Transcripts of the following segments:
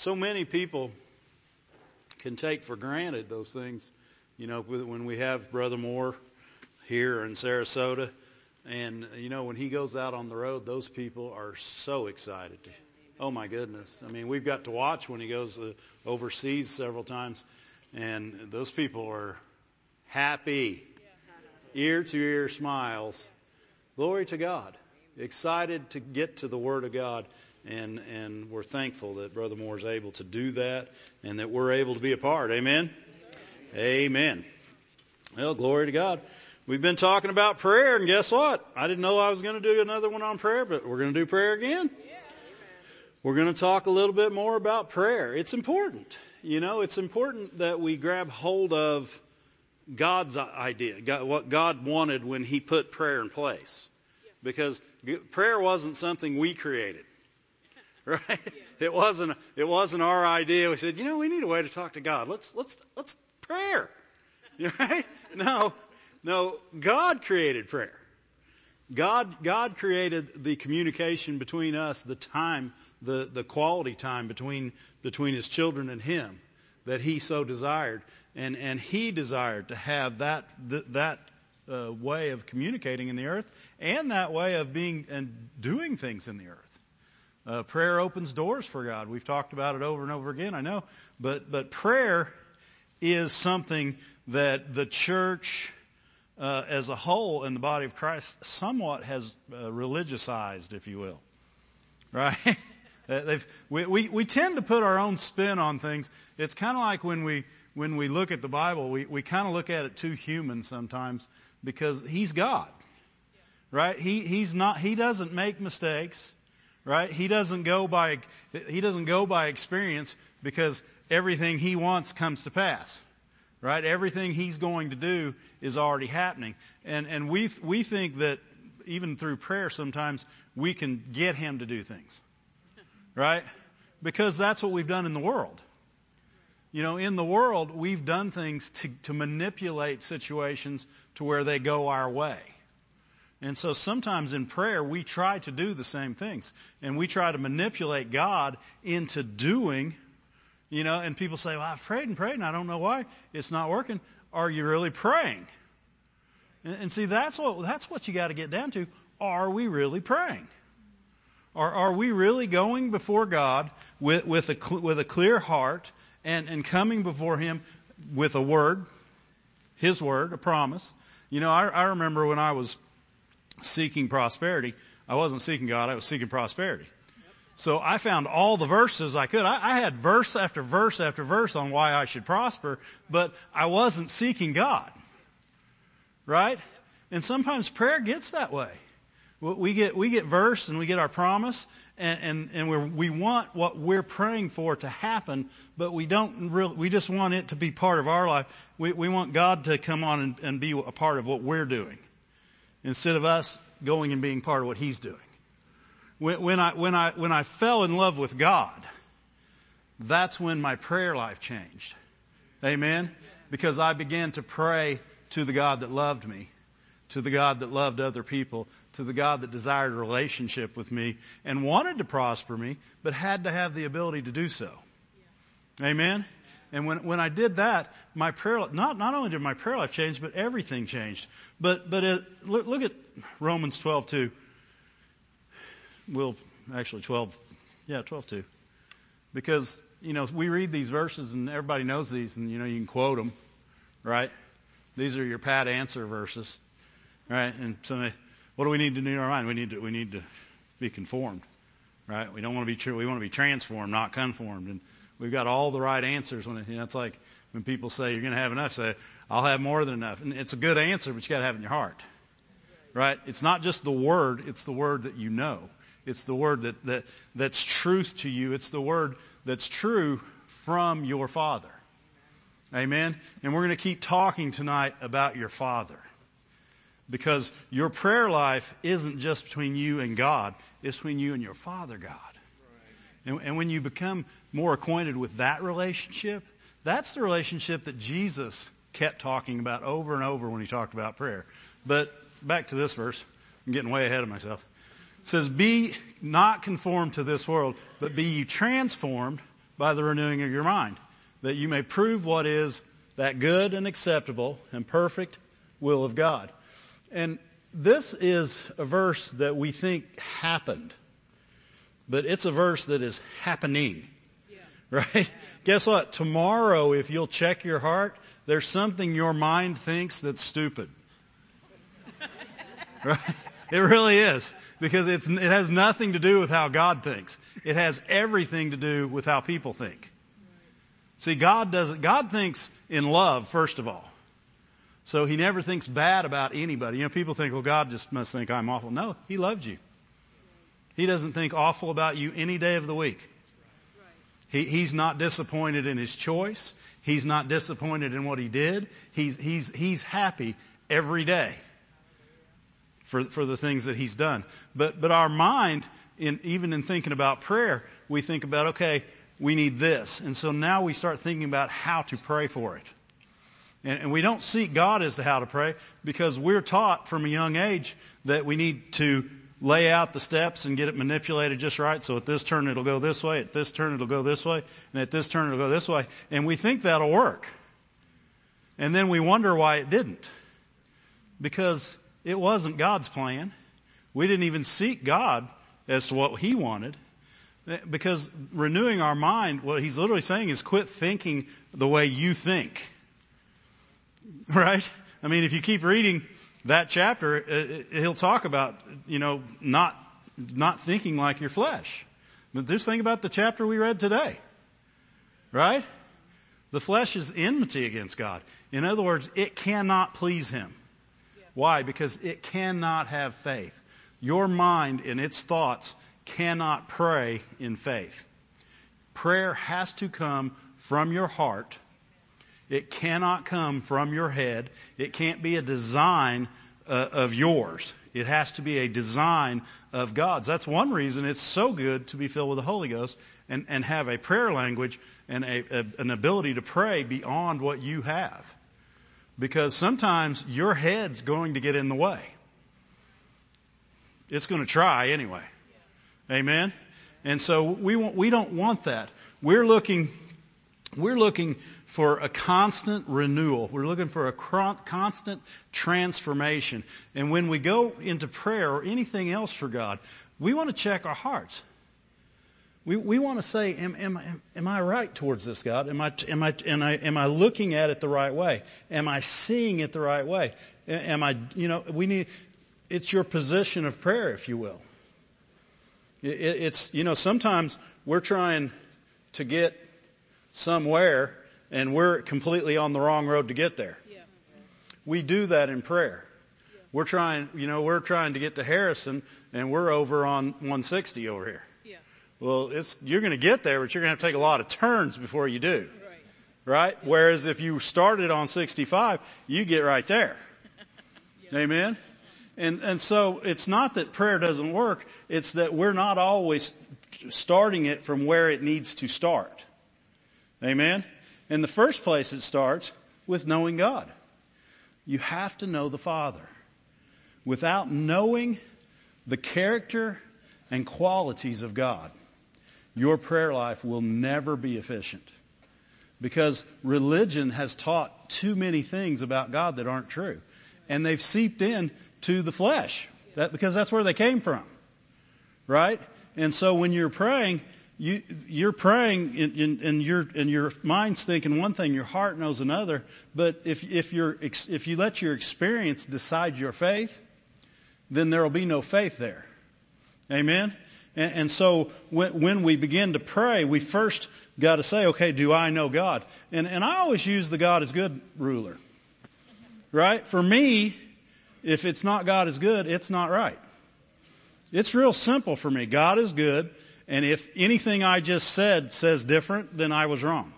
so many people can take for granted those things. You know, when we have Brother Moore here in Sarasota, and you know, when he goes out on the road, those people are so excited. Oh my goodness! I mean, we've got to watch when he goes uh, overseas several times, and those people are happy, ear to ear smiles. Glory to God! Excited to get to the Word of God and and we're thankful that Brother Moore is able to do that and that we're able to be a part. Amen. Amen. Well, glory to God. We've been talking about prayer, and guess what? I didn't know I was going to do another one on prayer, but we're going to do prayer again. We're going to talk a little bit more about prayer. It's important. You know, it's important that we grab hold of God's idea, God, what God wanted when He put prayer in place. Because prayer wasn't something we created right? It wasn't it wasn't our idea. We said, you know, we need a way to talk to God. Let's let's let's prayer. Right? No, no. God created prayer. God God created the communication between us, the time, the the quality time between between His children and Him that He so desired, and and He desired to have that that uh, way of communicating in the earth and that way of being and doing things in the earth. Uh, prayer opens doors for God. We've talked about it over and over again, I know. But, but prayer is something that the church uh, as a whole in the body of Christ somewhat has uh, religiousized, if you will. Right? Uh, we, we, we tend to put our own spin on things. It's kind of like when we, when we look at the Bible, we, we kind of look at it too human sometimes because He's God. Right? He, he's not, he doesn't make mistakes right? He doesn't go by he doesn't go by experience because everything he wants comes to pass. Right? Everything he's going to do is already happening. And and we we think that even through prayer sometimes we can get him to do things. Right? Because that's what we've done in the world. You know, in the world, we've done things to, to manipulate situations to where they go our way. And so sometimes in prayer, we try to do the same things. And we try to manipulate God into doing, you know, and people say, well, I've prayed and prayed and I don't know why it's not working. Are you really praying? And, and see, that's what, that's what you got to get down to. Are we really praying? Are, are we really going before God with, with, a, with a clear heart and, and coming before Him with a word, His word, a promise? You know, I, I remember when I was seeking prosperity. I wasn't seeking God, I was seeking prosperity. So I found all the verses I could. I, I, had verse after verse after verse on why I should prosper, but I wasn't seeking God. Right? And sometimes prayer gets that way. We get we get verse and we get our promise, and and, and we want what we're praying for to happen, but we don't really. We just want it to be part of our life. We we want God to come on and, and be a part of what we're doing instead of us going and being part of what He's doing. When, when, I, when, I, when I fell in love with God, that's when my prayer life changed. Amen? Because I began to pray to the God that loved me, to the God that loved other people, to the God that desired a relationship with me and wanted to prosper me, but had to have the ability to do so. Amen? And when, when I did that, my prayer, not, not only did my prayer life change, but everything changed. But, but it, look, look at Romans 12, 2. Well, actually 12, yeah, 12, 2. Because, you know, we read these verses and everybody knows these and, you know, you can quote them, right? These are your pat answer verses, right? And so what do we need to do in our mind? We need to, we need to be conformed, right? We don't want to be. We want to be transformed, not conformed. And, We've got all the right answers when it, you know, it's like when people say you're going to have enough, say I'll have more than enough. And it's a good answer, but you got to have it in your heart. Right? It's not just the word, it's the word that you know. It's the word that, that that's truth to you. It's the word that's true from your Father. Amen. And we're going to keep talking tonight about your Father. Because your prayer life isn't just between you and God, it's between you and your Father God. And, and when you become more acquainted with that relationship, that's the relationship that Jesus kept talking about over and over when he talked about prayer. But back to this verse. I'm getting way ahead of myself. It says, Be not conformed to this world, but be ye transformed by the renewing of your mind, that you may prove what is that good and acceptable and perfect will of God. And this is a verse that we think happened, but it's a verse that is happening. Yeah. Right? Yeah. Guess what? Tomorrow, if you'll check your heart, there's something your mind thinks that's stupid. right? It really is. Because it's, it has nothing to do with how God thinks. It has everything to do with how people think. See, God doesn't, God thinks in love, first of all. So he never thinks bad about anybody. You know, people think, well, God just must think I'm awful. No, he loved you. He doesn't think awful about you any day of the week. He, he's not disappointed in his choice. He's not disappointed in what he did. He's, he's, he's happy every day for, for the things that he's done. But, but our mind, in, even in thinking about prayer, we think about, okay, we need this. And so now we start thinking about how to pray for it. And, and we don't seek God as to how to pray because we're taught from a young age that we need to lay out the steps and get it manipulated just right. So at this turn it'll go this way, at this turn it'll go this way, and at this turn it'll go this way. And we think that'll work. And then we wonder why it didn't. Because it wasn't God's plan. We didn't even seek God as to what He wanted. Because renewing our mind, what He's literally saying is quit thinking the way you think. Right? I mean, if you keep reading that chapter, uh, uh, he'll talk about, you know, not, not thinking like your flesh. But just think about the chapter we read today. Right? The flesh is enmity against God. In other words, it cannot please Him. Why? Because it cannot have faith. Your mind and its thoughts cannot pray in faith. Prayer has to come from your heart it cannot come from your head. It can't be a design uh, of yours. It has to be a design of God's. That's one reason it's so good to be filled with the Holy Ghost and, and have a prayer language and a, a, an ability to pray beyond what you have. Because sometimes your head's going to get in the way. It's going to try anyway. Amen? And so we, want, we don't want that. We're looking, we're looking for a constant renewal. We're looking for a constant transformation. And when we go into prayer or anything else for God, we want to check our hearts. We, we want to say, am, am, am I right towards this, God? Am I, am, I, am, I, am I looking at it the right way? Am I seeing it the right way? Am I, you know, we need, it's your position of prayer, if you will. It, it's, you know, sometimes we're trying to get somewhere and we're completely on the wrong road to get there. Yeah. We do that in prayer. Yeah. We're trying, you know, we're trying to get to Harrison, and we're over on 160 over here. Yeah. Well, it's you're going to get there, but you're going to have to take a lot of turns before you do. Right. Right. Whereas if you started on 65, you get right there. Amen. And and so it's not that prayer doesn't work; it's that we're not always starting it from where it needs to start. Amen. In the first place, it starts with knowing God. You have to know the Father. Without knowing the character and qualities of God, your prayer life will never be efficient. Because religion has taught too many things about God that aren't true. And they've seeped in to the flesh. That, because that's where they came from. Right? And so when you're praying, you, you're praying and, and, your, and your mind's thinking one thing, your heart knows another. But if, if, you're, if you let your experience decide your faith, then there will be no faith there. Amen? And, and so when, when we begin to pray, we first got to say, okay, do I know God? And, and I always use the God is good ruler. Right? For me, if it's not God is good, it's not right. It's real simple for me. God is good. And if anything I just said says different, then I was wrong.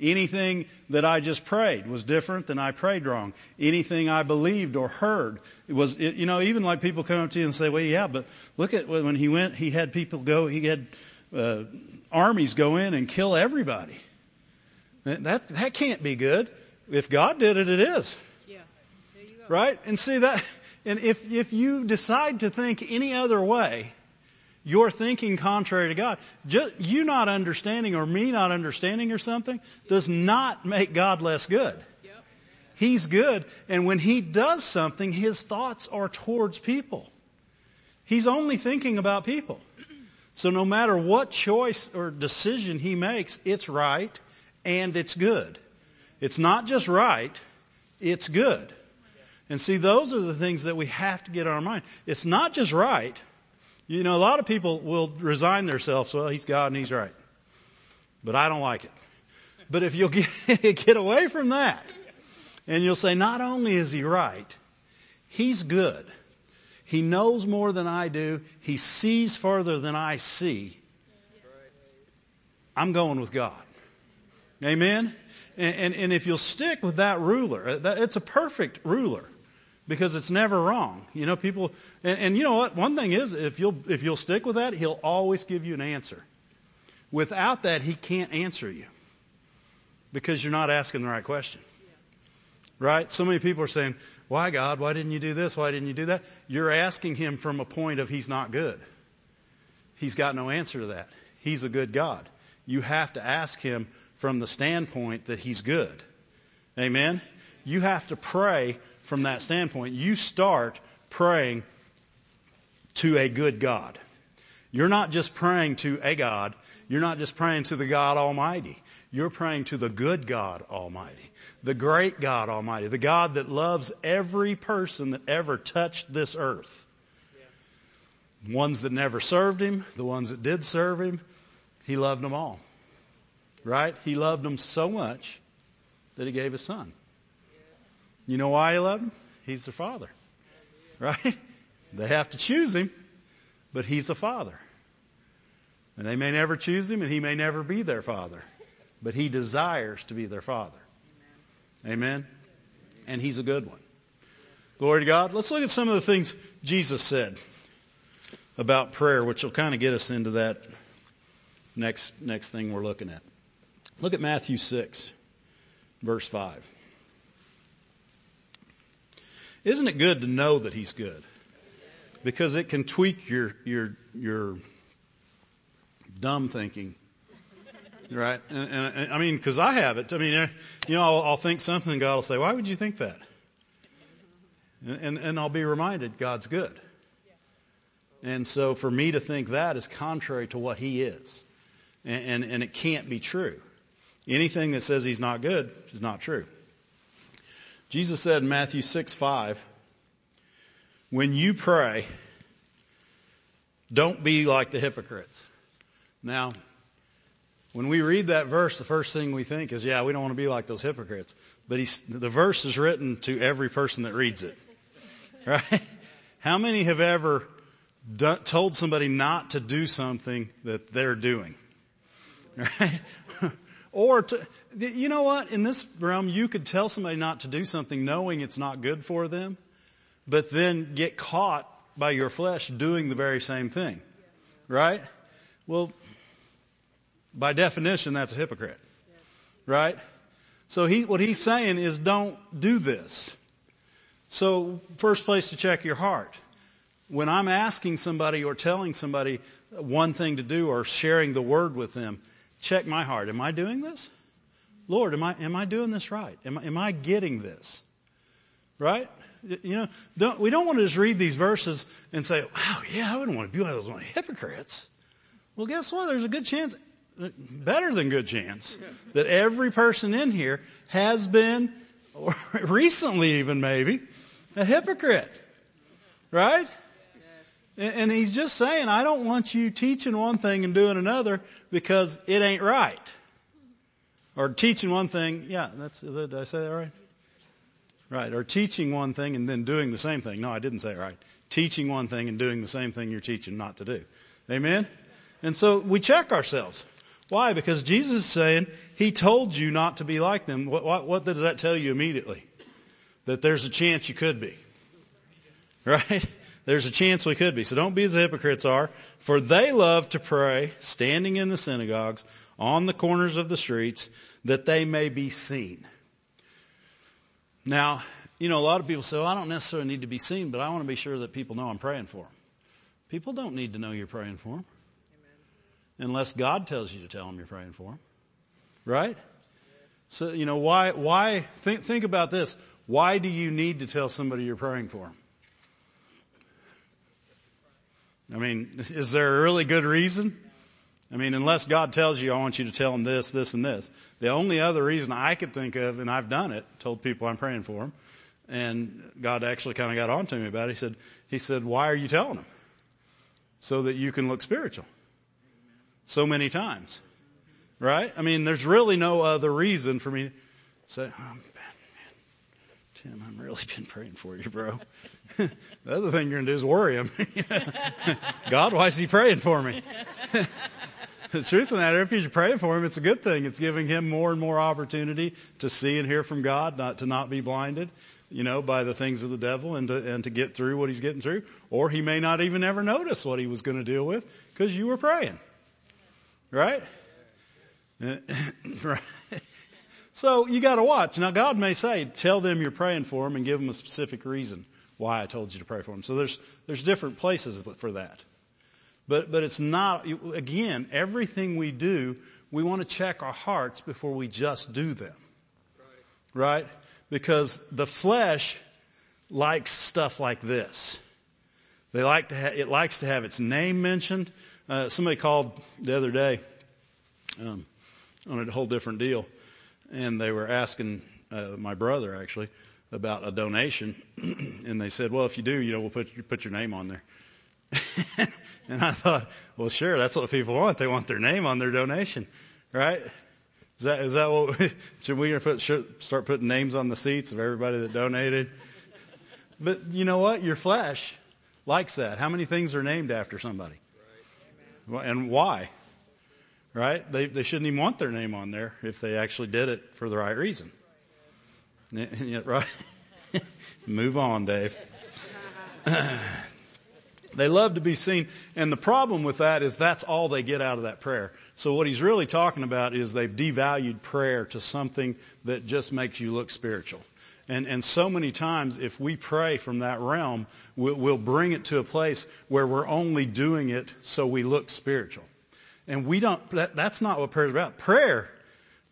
Anything that I just prayed was different, than I prayed wrong. Anything I believed or heard it was, it, you know, even like people come up to you and say, well, yeah, but look at when he went, he had people go, he had uh, armies go in and kill everybody. That that can't be good. If God did it, it is. Yeah. There you go. Right? And see that, and if if you decide to think any other way, you're thinking contrary to God. Just, you not understanding or me not understanding or something does not make God less good. He's good, and when he does something, his thoughts are towards people. He's only thinking about people. So no matter what choice or decision he makes, it's right and it's good. It's not just right, it's good. And see, those are the things that we have to get our mind. It's not just right. You know, a lot of people will resign themselves, well, he's God and he's right. But I don't like it. But if you'll get, get away from that, and you'll say, not only is he right, he's good. He knows more than I do. He sees further than I see. I'm going with God. Amen? And, and, and if you'll stick with that ruler, uh, it's a perfect ruler because it's never wrong. You know, people, and, and you know what? One thing is, if you'll, if you'll stick with that, he'll always give you an answer. Without that, he can't answer you because you're not asking the right question. Right? So many people are saying, why God? Why didn't you do this? Why didn't you do that? You're asking him from a point of he's not good. He's got no answer to that. He's a good God. You have to ask him from the standpoint that he's good. Amen? You have to pray from that standpoint. You start praying to a good God. You're not just praying to a God. You're not just praying to the God Almighty. You're praying to the good God Almighty, the great God Almighty, the God that loves every person that ever touched this earth. Yeah. Ones that never served him, the ones that did serve him, he loved them all. Right? He loved them so much that he gave his son. You know why he loved them? He's their father. Right? They have to choose him, but he's a father. And they may never choose him, and he may never be their father but he desires to be their father. Amen. Amen. And he's a good one. Glory to God. Let's look at some of the things Jesus said about prayer, which will kind of get us into that next next thing we're looking at. Look at Matthew 6, verse 5. Isn't it good to know that he's good? Because it can tweak your your your dumb thinking right? And, and, and I mean, because I have it. I mean, uh, you know, I'll, I'll, think something, and God will say, "Why would you think that?" And, and, and I'll be reminded, God's good. And so, for me to think that is contrary to what He is, and, and, and it can't be true. Anything that says He's not good is not true. Jesus said in Matthew six five, "When you pray, don't be like the hypocrites." Now, when we read that verse, the first thing we think is, yeah, we don't want to be like those hypocrites. But the verse is written to every person that reads it. Right? How many have ever told somebody not to do something that they're doing? Right? Or to, you know what? In this realm, you could tell somebody not to do something knowing it's not good for them, but then get caught by your flesh doing the very same thing. Right? Well, by definition, that's a hypocrite. Right? So he, what he's saying is don't do this. So first place to check your heart. When I'm asking somebody or telling somebody one thing to do or sharing the word with them, check my heart. Am I doing this? Lord, am I, am I doing this right? Am, I, am I getting this? Right? You know, don't, we don't want to just read these verses and say, wow, yeah, I wouldn't want to be one of those hypocrites. Well, guess what? There's a good chance uh, better than good chance that every person in here has been, or recently even maybe, a hypocrite. Right? And he's just saying, I don't want you teaching one thing and doing another because it ain't right. Or teaching one thing, yeah, that's, did I say that right? Right. Or teaching one thing and then doing the same thing. No, I didn't say it right. Teaching one thing and doing the same thing you're teaching not to do. Amen? And so we check ourselves. Why? Because Jesus is saying He told you not to be like them. What, what, what does that tell you immediately? That there's a chance you could be. Right? There's a chance we could be. So don't be as the hypocrites are, for they love to pray, standing in the synagogues, on the corners of the streets, that they may be seen. Now, you know, a lot of people say, well, I don't necessarily need to be seen, but I want to be sure that people know I'm praying for them. People don't need to know you're praying for them. Unless God tells you to tell them you're praying for them. Right? So, you know, why, why, think, think about this. Why do you need to tell somebody you're praying for them? I mean, is there a really good reason? I mean, unless God tells you, I want you to tell them this, this, and this. The only other reason I could think of, and I've done it, told people I'm praying for them, and God actually kind of got on to me about it. He said, He said, why are you telling them? So that you can look spiritual. So many times. Right? I mean, there's really no other reason for me to say, oh, Tim, I've really been praying for you, bro. the other thing you're going to do is worry him. God, why is he praying for me? the truth of the matter, if he's praying for him, it's a good thing. It's giving him more and more opportunity to see and hear from God, not to not be blinded, you know, by the things of the devil and to, and to get through what he's getting through. Or he may not even ever notice what he was going to deal with because you were praying. Right? right. So you got to watch. Now God may say, tell them you're praying for them and give them a specific reason why I told you to pray for them. So there's there's different places for that. But, but it's not, again, everything we do, we want to check our hearts before we just do them. Right? right? Because the flesh likes stuff like this. They like to ha- it likes to have its name mentioned. Uh, somebody called the other day um, on a whole different deal, and they were asking uh, my brother actually about a donation, and they said, "Well, if you do, you know, we'll put put your name on there." and I thought, well, sure, that's what people want. They want their name on their donation, right? Is that is that what we, should we put, should start putting names on the seats of everybody that donated? But you know what? Your flesh likes that. How many things are named after somebody? Right. And why? Right? They they shouldn't even want their name on there if they actually did it for the right reason. Right? Move on, Dave. They love to be seen. And the problem with that is that's all they get out of that prayer. So what he's really talking about is they've devalued prayer to something that just makes you look spiritual. And, and so many times, if we pray from that realm, we'll, we'll bring it to a place where we're only doing it so we look spiritual. And we don't, that, that's not what prayer is about. Prayer,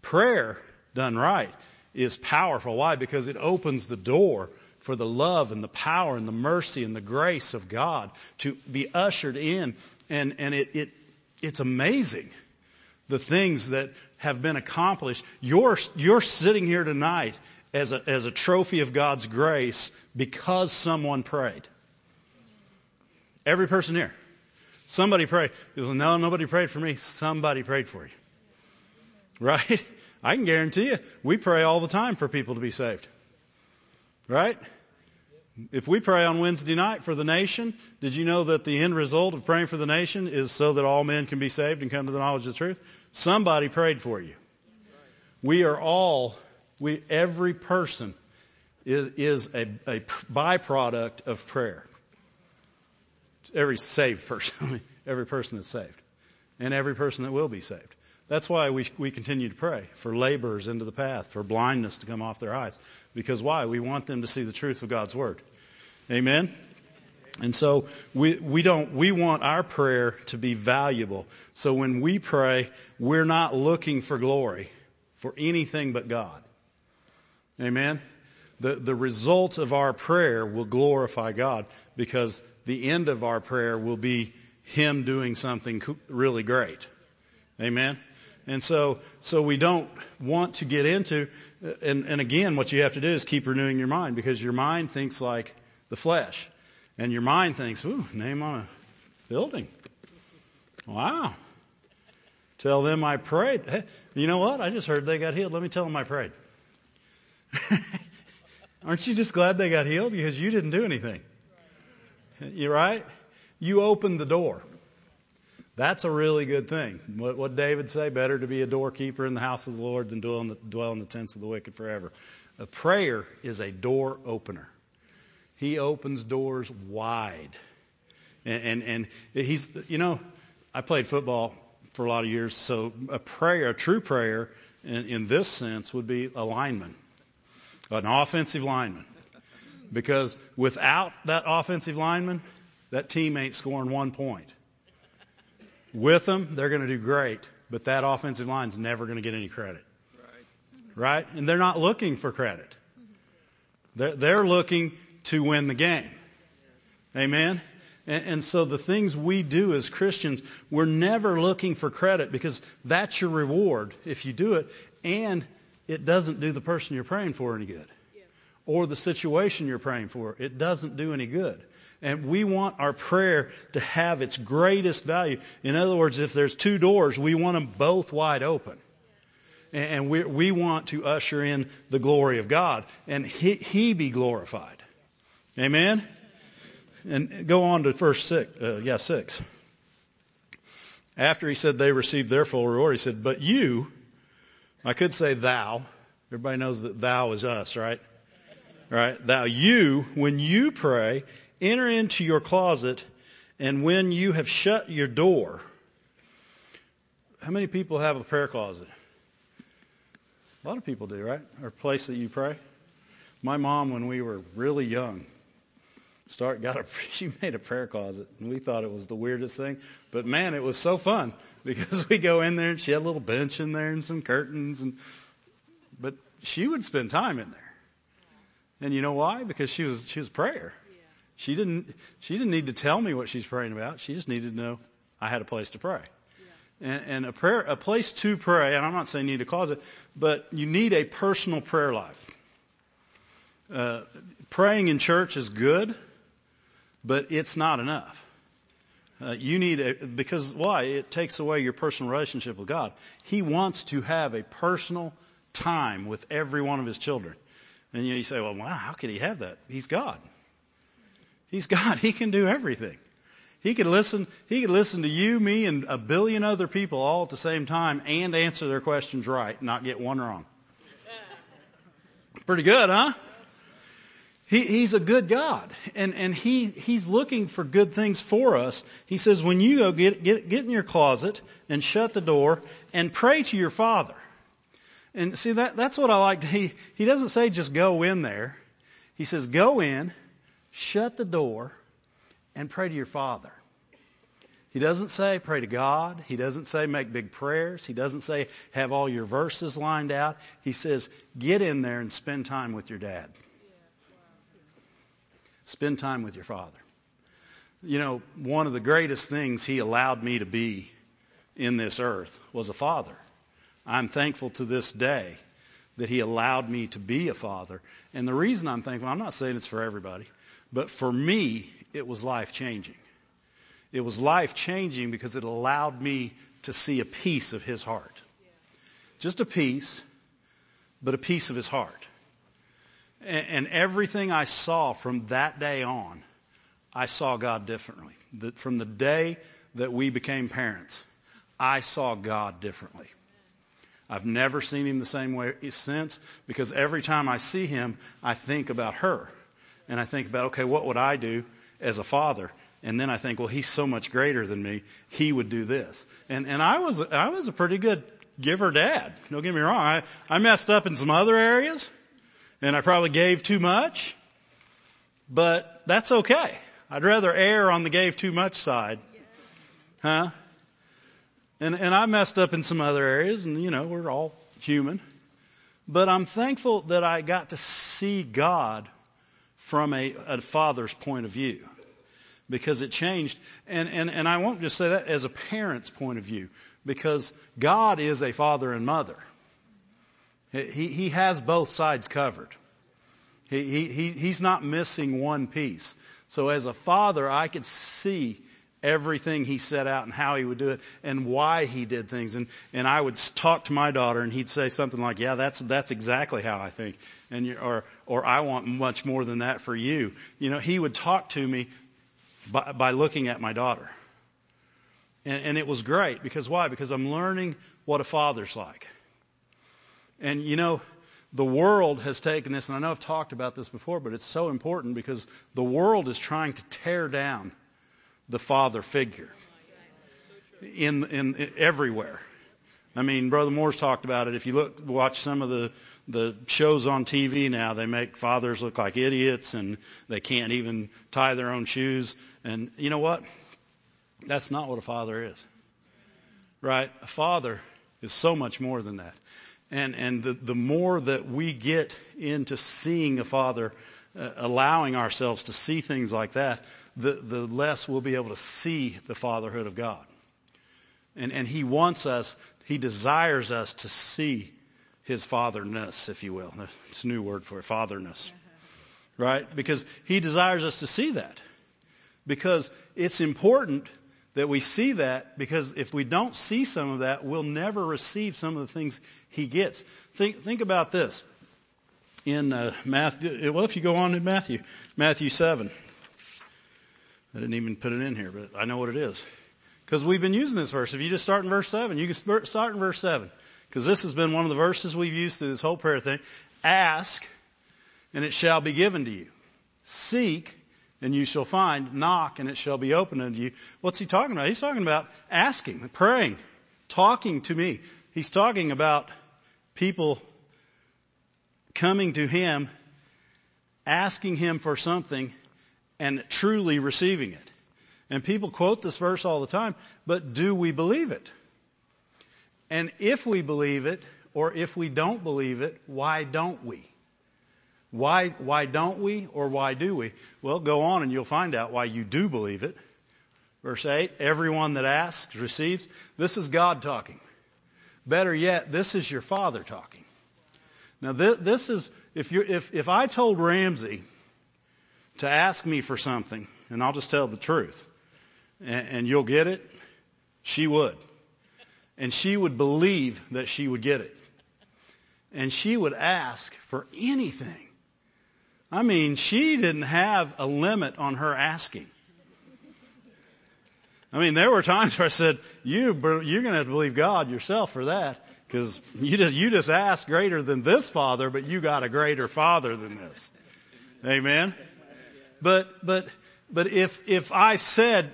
prayer done right is powerful. Why? Because it opens the door for the love and the power and the mercy and the grace of God to be ushered in. And, and it, it, it's amazing the things that have been accomplished. You're, you're sitting here tonight as a, as a trophy of God's grace because someone prayed. Every person here. Somebody prayed. No, nobody prayed for me. Somebody prayed for you. Right? I can guarantee you, we pray all the time for people to be saved. Right? If we pray on Wednesday night for the nation, did you know that the end result of praying for the nation is so that all men can be saved and come to the knowledge of the truth? Somebody prayed for you. We are all, we, every person is, is a, a byproduct of prayer. Every saved person, every person that's saved, and every person that will be saved. That's why we, we continue to pray for laborers into the path, for blindness to come off their eyes. Because why? We want them to see the truth of God's Word. Amen? And so we, we don't, we want our prayer to be valuable. So when we pray, we're not looking for glory for anything but God. Amen? The, the result of our prayer will glorify God because the end of our prayer will be Him doing something really great. Amen? And so, so we don't want to get into, and, and again, what you have to do is keep renewing your mind because your mind thinks like the flesh. And your mind thinks, ooh, name on a building. Wow. Tell them I prayed. Hey, you know what? I just heard they got healed. Let me tell them I prayed. Aren't you just glad they got healed? Because you didn't do anything. You right? You opened the door. That's a really good thing. What, what David say? Better to be a doorkeeper in the house of the Lord than dwell in the, dwell in the tents of the wicked forever. A prayer is a door opener. He opens doors wide. And, and, and he's, you know, I played football for a lot of years, so a prayer, a true prayer in, in this sense would be a lineman, an offensive lineman. Because without that offensive lineman, that team ain't scoring one point. With them, they're going to do great, but that offensive line's never going to get any credit. Right? And they're not looking for credit. They're, they're looking to win the game. Amen? And, and so the things we do as Christians, we're never looking for credit because that's your reward if you do it, and it doesn't do the person you're praying for any good. Or the situation you're praying for. It doesn't do any good. And we want our prayer to have its greatest value. In other words, if there's two doors, we want them both wide open. And we, we want to usher in the glory of God and he, he be glorified. Amen? And go on to verse six. Uh, yeah, six. After he said they received their full reward, he said, but you, I could say thou. Everybody knows that thou is us, right? Right? Thou, you, when you pray, enter into your closet, and when you have shut your door, how many people have a prayer closet? A lot of people do, right? Or a place that you pray. My mom, when we were really young, start got a she made a prayer closet and we thought it was the weirdest thing but man it was so fun because we go in there and she had a little bench in there and some curtains and but she would spend time in there and you know why because she was she was prayer she didn't she didn't need to tell me what she's praying about she just needed to know i had a place to pray and, and a prayer a place to pray and i'm not saying you need a closet but you need a personal prayer life uh, praying in church is good but it's not enough. Uh, you need a, because why? It takes away your personal relationship with God. He wants to have a personal time with every one of his children. And you, say, well, wow, how could he have that? He's God. He's God. He can do everything. He could listen, he could listen to you, me, and a billion other people all at the same time and answer their questions right, not get one wrong. Pretty good, huh? He, he's a good God, and, and he, he's looking for good things for us. He says, when you go get, get, get in your closet and shut the door and pray to your Father. And see, that, that's what I like. He, he doesn't say just go in there. He says, go in, shut the door, and pray to your Father. He doesn't say pray to God. He doesn't say make big prayers. He doesn't say have all your verses lined out. He says get in there and spend time with your dad. Spend time with your father. You know, one of the greatest things he allowed me to be in this earth was a father. I'm thankful to this day that he allowed me to be a father. And the reason I'm thankful, I'm not saying it's for everybody, but for me, it was life changing. It was life changing because it allowed me to see a piece of his heart. Just a piece, but a piece of his heart. And everything I saw from that day on, I saw God differently. From the day that we became parents, I saw God differently. I've never seen him the same way since because every time I see him, I think about her. And I think about, okay, what would I do as a father? And then I think, well, he's so much greater than me. He would do this. And, and I was, I was a pretty good giver dad. Don't get me wrong. I, I messed up in some other areas and I probably gave too much, but that's okay. I'd rather err on the gave too much side. Huh? And, and I messed up in some other areas, and you know, we're all human. But I'm thankful that I got to see God from a, a father's point of view because it changed. And, and, and I won't just say that as a parent's point of view because God is a father and mother. He, he has both sides covered. He, he, he's not missing one piece. So as a father, I could see everything he set out and how he would do it and why he did things. And, and I would talk to my daughter and he'd say something like, yeah, that's, that's exactly how I think. And you, or, or I want much more than that for you. You know, he would talk to me by, by looking at my daughter. And, and it was great because why? Because I'm learning what a father's like. And you know, the world has taken this, and I know I've talked about this before, but it's so important because the world is trying to tear down the father figure in, in, in everywhere. I mean, Brother Moore's talked about it. If you look, watch some of the the shows on TV now, they make fathers look like idiots, and they can't even tie their own shoes. And you know what? That's not what a father is, right? A father is so much more than that. And and the the more that we get into seeing a father, uh, allowing ourselves to see things like that, the the less we'll be able to see the fatherhood of God. And and He wants us he desires us to see his fatherness, if you will. It's a new word for it, fatherness. Right? Because he desires us to see that. Because it's important that we see that because if we don't see some of that, we'll never receive some of the things he gets. Think, think about this. In uh, Matthew, well, if you go on in Matthew, Matthew 7. I didn't even put it in here, but I know what it is. Because we've been using this verse. If you just start in verse 7, you can start in verse 7. Because this has been one of the verses we've used through this whole prayer thing. Ask, and it shall be given to you. Seek, and you shall find. Knock, and it shall be opened unto you. What's he talking about? He's talking about asking, praying, talking to me. He's talking about people coming to him, asking him for something, and truly receiving it. And people quote this verse all the time, but do we believe it? And if we believe it, or if we don't believe it, why don't we? Why, why don't we, or why do we? Well, go on and you'll find out why you do believe it. Verse 8, everyone that asks receives. This is God talking. Better yet, this is your Father talking. Now, this, this is, if, you if, if I told Ramsey to ask me for something, and I'll just tell the truth, and, and you'll get it, she would. And she would believe that she would get it. And she would ask for anything. I mean, she didn't have a limit on her asking. I mean, there were times where I said, "You, you're going to have to believe God yourself for that, because you just you just asked greater than this Father, but you got a greater Father than this." Amen. But but but if if I said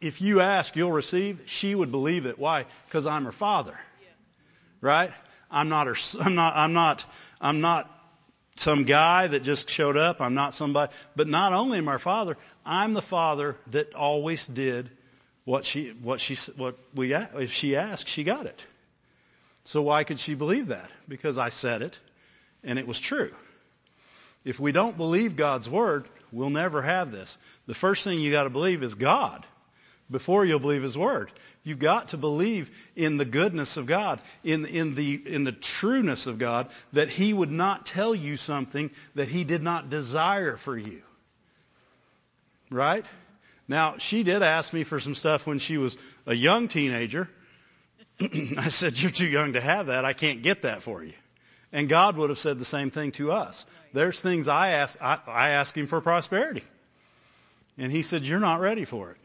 if you ask, you'll receive, she would believe it. Why? Because I'm her father. Right? I'm not her, I'm not, I'm not, I'm not some guy that just showed up. I'm not somebody, but not only am I her father, I'm the father that always did what she, what she, what we, if she asked, she got it. So why could she believe that? Because I said it and it was true. If we don't believe God's word, we'll never have this. The first thing you got to believe is God before you'll believe his word. You've got to believe in the goodness of God, in, in, the, in the trueness of God, that he would not tell you something that he did not desire for you. Right? Now, she did ask me for some stuff when she was a young teenager. I said, You're too young to have that. I can't get that for you. And God would have said the same thing to us. There's things I ask, I, I ask him for prosperity. And he said, You're not ready for it.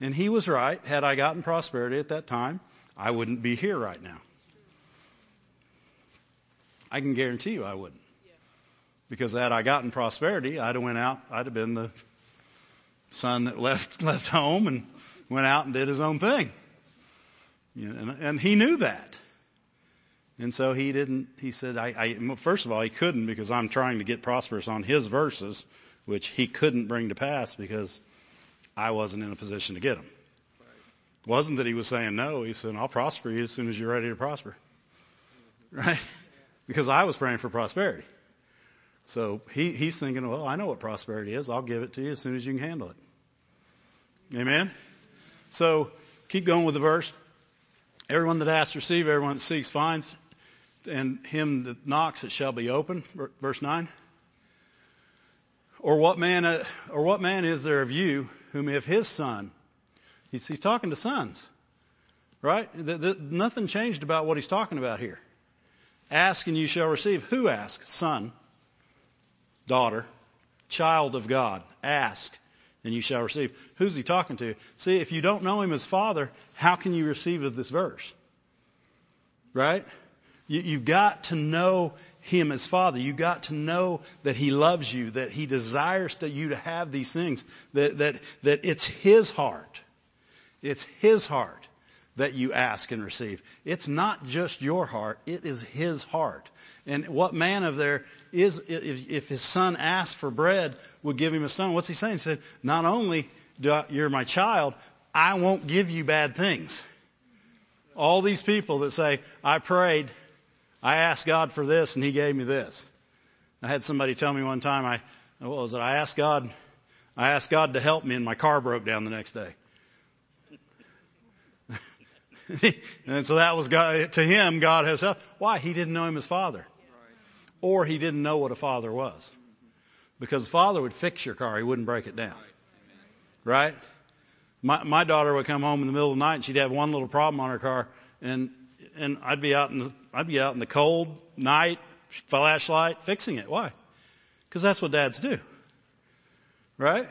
And he was right. Had I gotten prosperity at that time, I wouldn't be here right now. I can guarantee you I wouldn't. Because had I gotten prosperity, I'd have went out, I'd have been the son that left left home and went out and did his own thing. And, and he knew that. And so he didn't, he said, I, I, first of all, he couldn't because I'm trying to get prosperous on his verses, which he couldn't bring to pass because I wasn't in a position to get them. It wasn't that he was saying no. He said, I'll prosper you as soon as you're ready to prosper. Right? Because I was praying for prosperity. So he, he's thinking, well, I know what prosperity is. I'll give it to you as soon as you can handle it. Amen? So keep going with the verse. Everyone that asks, receive. Everyone that seeks, finds. And him that knocks, it shall be open. Verse 9. Or what man, uh, or what man is there of you whom if his son, he's, he's talking to sons, right? The, the, nothing changed about what he's talking about here. Ask and you shall receive. Who asks? Son, daughter, child of God. Ask and you shall receive. Who's he talking to? See, if you don't know him as father, how can you receive of this verse? Right? You, you've got to know him as Father. You've got to know that He loves you, that He desires to you to have these things, that, that, that it's His heart. It's His heart that you ask and receive. It's not just your heart, it is his heart. And what man of there is, if, if his son asked for bread, would give him a stone? What's he saying? He said, not only do I, you're my child, I won't give you bad things. All these people that say, I prayed, I asked God for this, and he gave me this. I had somebody tell me one time, I, what was it? I asked God, I asked God to help me, and my car broke down the next day. and so that was God, to him, God has helped. Why? He didn't know him as father. Or he didn't know what a father was. Because the father would fix your car, he wouldn't break it down. Right? My, my daughter would come home in the middle of the night and she'd have one little problem on her car and, and I'd be out in the, I'd be out in the cold night, flashlight, fixing it. Why? Because that's what dads do. Right?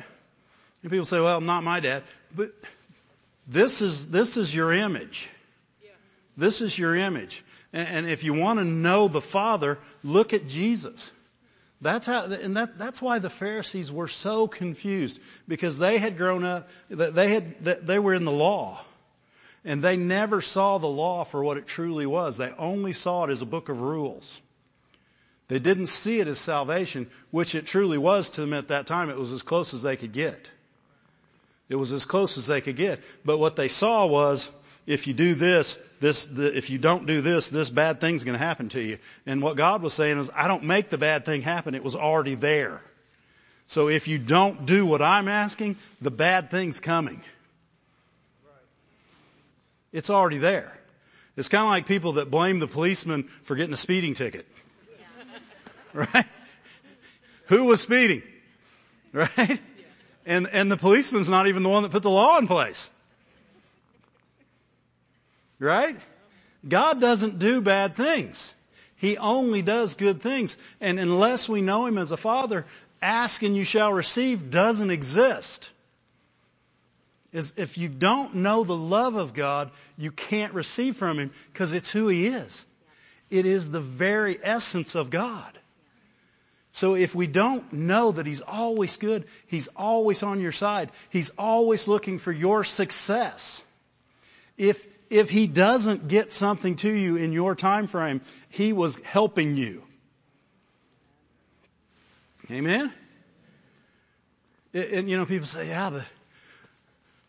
And people say, well, not my dad. But this is, this is your image. This is your image. And, and if you want to know the Father, look at Jesus. That's how, and that, that's why the Pharisees were so confused because they had grown up, they had, they were in the law. And they never saw the law for what it truly was. They only saw it as a book of rules. They didn't see it as salvation, which it truly was to them at that time. It was as close as they could get. It was as close as they could get. But what they saw was, if you do this, this, the, if you don't do this, this bad thing's going to happen to you. And what God was saying is, I don't make the bad thing happen. It was already there. So if you don't do what I'm asking, the bad thing's coming. It's already there. It's kind of like people that blame the policeman for getting a speeding ticket. Right? Who was speeding? Right? And, and the policeman's not even the one that put the law in place. Right? God doesn't do bad things. He only does good things. And unless we know Him as a Father, ask and you shall receive doesn't exist. Is if you don't know the love of God, you can't receive from Him because it's who He is. It is the very essence of God. So if we don't know that He's always good, He's always on your side, He's always looking for your success. If if he doesn't get something to you in your time frame, he was helping you. Amen? And, you know, people say, yeah, but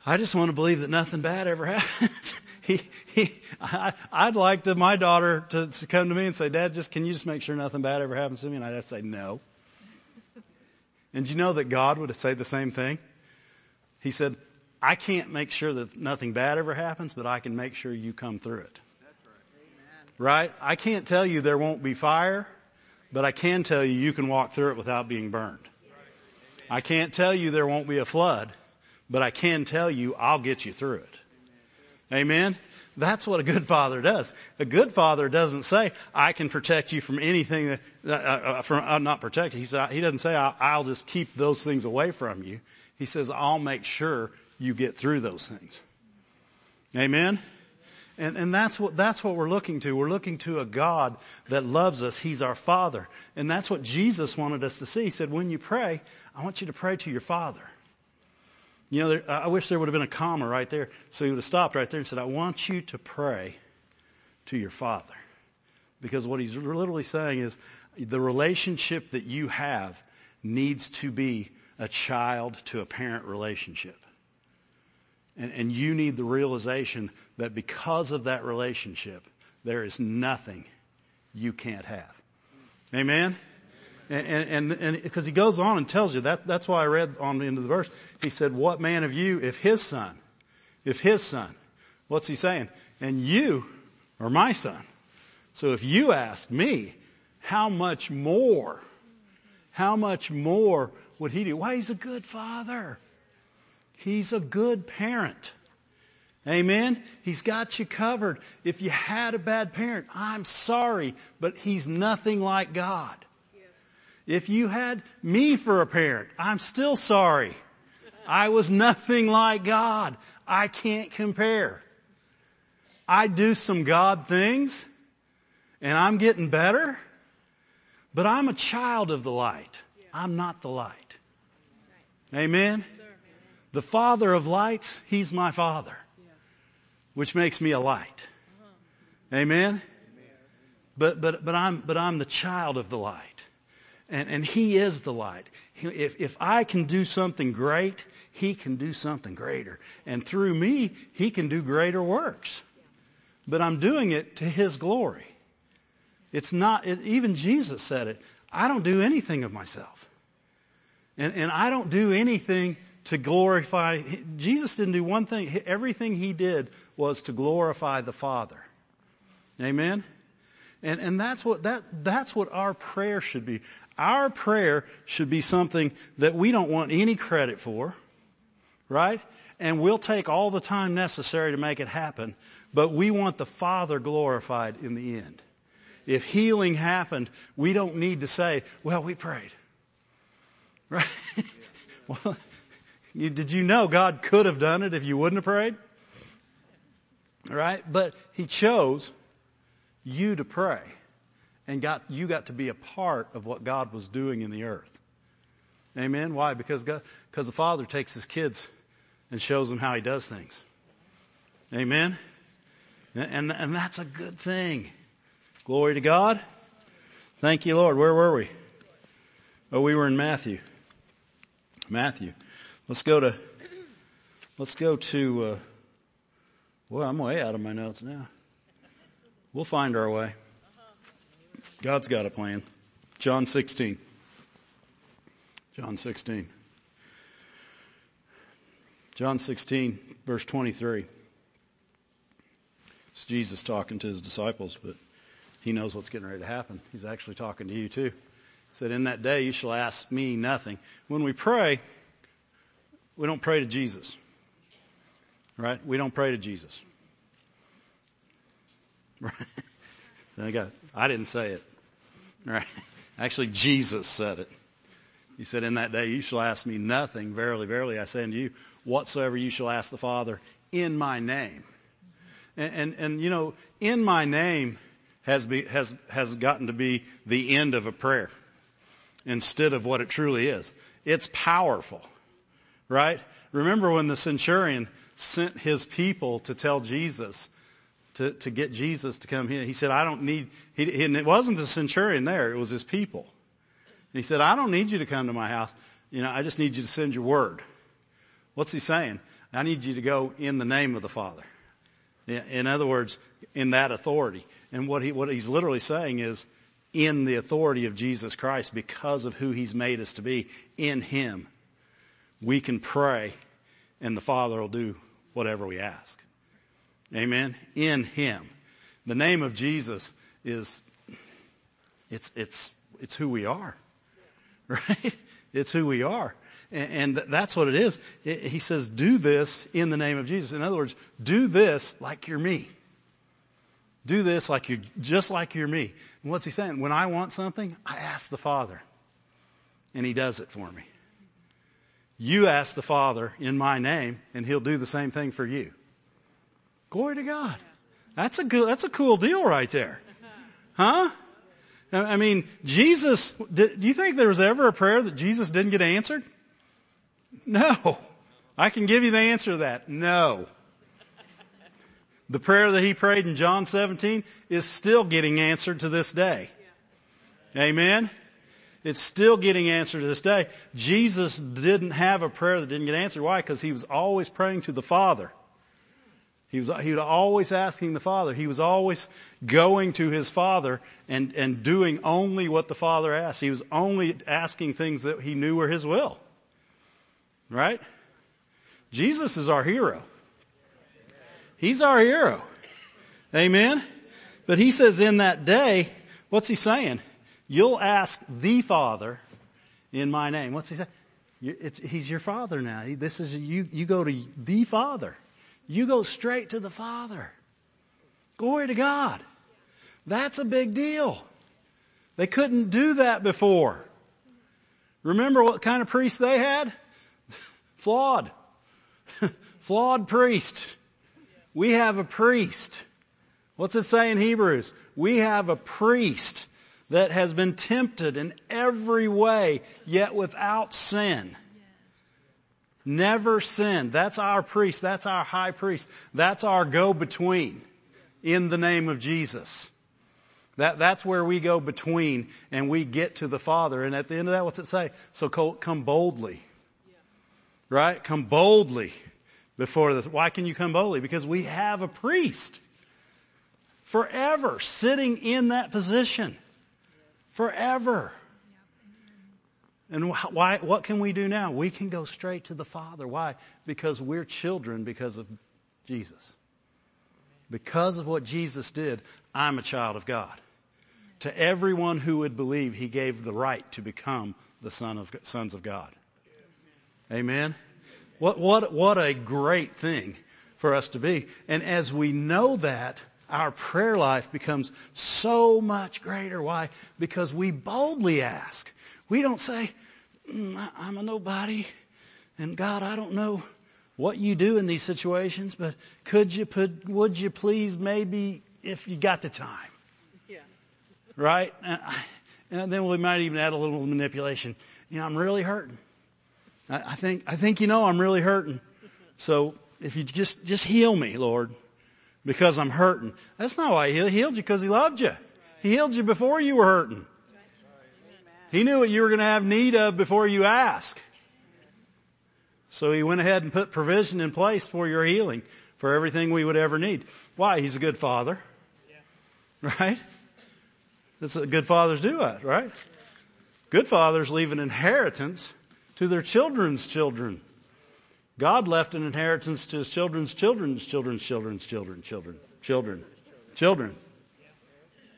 I just want to believe that nothing bad ever happens. he, he, I, I'd like to, my daughter to, to come to me and say, Dad, just can you just make sure nothing bad ever happens to me? And I'd have to say, no. And you know that God would say the same thing? He said, I can't make sure that nothing bad ever happens, but I can make sure you come through it. Right? I can't tell you there won't be fire, but I can tell you you can walk through it without being burned. I can't tell you there won't be a flood, but I can tell you I'll get you through it. Amen? That's what a good father does. A good father doesn't say, I can protect you from anything that, uh, uh from, uh, not protect you. He, said, he doesn't say, I'll, I'll just keep those things away from you. He says, I'll make sure you get through those things. Amen? And, and that's what that's what we're looking to. We're looking to a God that loves us. He's our Father, and that's what Jesus wanted us to see. He said, "When you pray, I want you to pray to your Father." You know, there, I wish there would have been a comma right there, so he would have stopped right there and said, "I want you to pray to your Father," because what he's literally saying is the relationship that you have needs to be a child to a parent relationship. And, and you need the realization that because of that relationship, there is nothing you can't have. Amen? And, because he goes on and tells you that, that's why I read on the end of the verse. He said, what man of you, if his son, if his son, what's he saying? And you are my son. So if you ask me, how much more, how much more would he do? Why, he's a good father. He's a good parent. Amen? He's got you covered. If you had a bad parent, I'm sorry, but he's nothing like God. If you had me for a parent, I'm still sorry. I was nothing like God. I can't compare. I do some God things, and I'm getting better, but I'm a child of the light. I'm not the light. Amen? The Father of lights, He's my Father. which makes me a light. Amen. But but but I'm but I'm the child of the light, and and He is the light. If if I can do something great, He can do something greater, and through me He can do greater works. But I'm doing it to His glory. It's not. It, even Jesus said it. I don't do anything of myself, and and I don't do anything to glorify. Jesus didn't do one thing. Everything He did was to glorify the Father. Amen. And, and that's what that that's what our prayer should be. Our prayer should be something that we don't want any credit for, right? And we'll take all the time necessary to make it happen, but we want the Father glorified in the end. If healing happened, we don't need to say, "Well, we prayed." Right? well, you, did you know God could have done it if you wouldn't have prayed? Right? But He chose you to pray and got you got to be a part of what God was doing in the earth. Amen. Why? Because God, because the Father takes His kids and shows them how He does things. Amen. And and that's a good thing. Glory to God. Thank you, Lord. Where were we? Oh, we were in Matthew. Matthew. Let's go to. Let's go to. Uh, well, I'm way out of my notes now. We'll find our way. God's got a plan. John 16. John 16. John 16, verse 23. It's Jesus talking to his disciples, but he knows what's getting ready to happen. He's actually talking to you too. He said, In that day you shall ask me nothing. When we pray, we don't pray to Jesus. Right? We don't pray to Jesus. Right? I got I didn't say it. Right? Actually Jesus said it. He said, In that day you shall ask me nothing. Verily, verily, I say unto you, whatsoever you shall ask the Father in my name. And and, and you know, in my name has be, has has gotten to be the end of a prayer instead of what it truly is. It's powerful. Right? Remember when the centurion sent his people to tell Jesus to, to get Jesus to come here. He said, I don't need, he, and it wasn't the centurion there, it was his people. And he said, I don't need you to come to my house. You know, I just need you to send your word. What's he saying? I need you to go in the name of the Father. In other words, in that authority. And what he, what he's literally saying is, in the authority of Jesus Christ, because of who he's made us to be, in him, we can pray and the Father will do whatever we ask. Amen. In Him. The name of Jesus is, it's, it's, it's who we are. Right? It's who we are. And, and that's what it is. It, he says, do this in the name of Jesus. In other words, do this like you're me. Do this like you're, just like you're me. And what's he saying? When I want something, I ask the Father. And he does it for me. You ask the Father in my name, and he'll do the same thing for you. Glory to God. That's a good, that's a cool deal right there. Huh? I mean, Jesus, do you think there was ever a prayer that Jesus didn't get answered? No. I can give you the answer to that. No. The prayer that he prayed in John 17 is still getting answered to this day. Amen? It's still getting answered to this day. Jesus didn't have a prayer that didn't get answered. Why? Because he was always praying to the Father. He was, he was always asking the Father. He was always going to his Father and, and doing only what the Father asked. He was only asking things that he knew were his will. Right? Jesus is our hero. He's our hero. Amen? But he says in that day, what's he saying? You'll ask the Father in my name. What's he saying? It's, he's your Father now. This is you. You go to the Father. You go straight to the Father. Glory to God. That's a big deal. They couldn't do that before. Remember what kind of priest they had? Flawed. Flawed priest. We have a priest. What's it say in Hebrews? We have a priest that has been tempted in every way, yet without sin. Never sinned. That's our priest. That's our high priest. That's our go-between in the name of Jesus. That, that's where we go between and we get to the Father. And at the end of that, what's it say? So come boldly. Right? Come boldly before the. Why can you come boldly? Because we have a priest forever sitting in that position. Forever. And why, what can we do now? We can go straight to the Father. Why? Because we're children because of Jesus. Because of what Jesus did, I'm a child of God. To everyone who would believe, He gave the right to become the son of, sons of God. Amen? What, what, what a great thing for us to be. And as we know that, our prayer life becomes so much greater. Why? Because we boldly ask. We don't say, mm, I'm a nobody, and God, I don't know what you do in these situations, but could you put, would you please maybe if you got the time? Yeah. Right? And, and then we might even add a little manipulation. You know, I'm really hurting. I, I think, I think you know I'm really hurting. So if you just, just heal me, Lord, because I'm hurting. That's not why he healed you because he loved you. He healed you before you were hurting. He knew what you were going to have need of before you asked. So he went ahead and put provision in place for your healing, for everything we would ever need. Why? He's a good father. Right? That's what good fathers do, that, right? Good fathers leave an inheritance to their children's children. God left an inheritance to his children's children's children's children's children, children, children, children,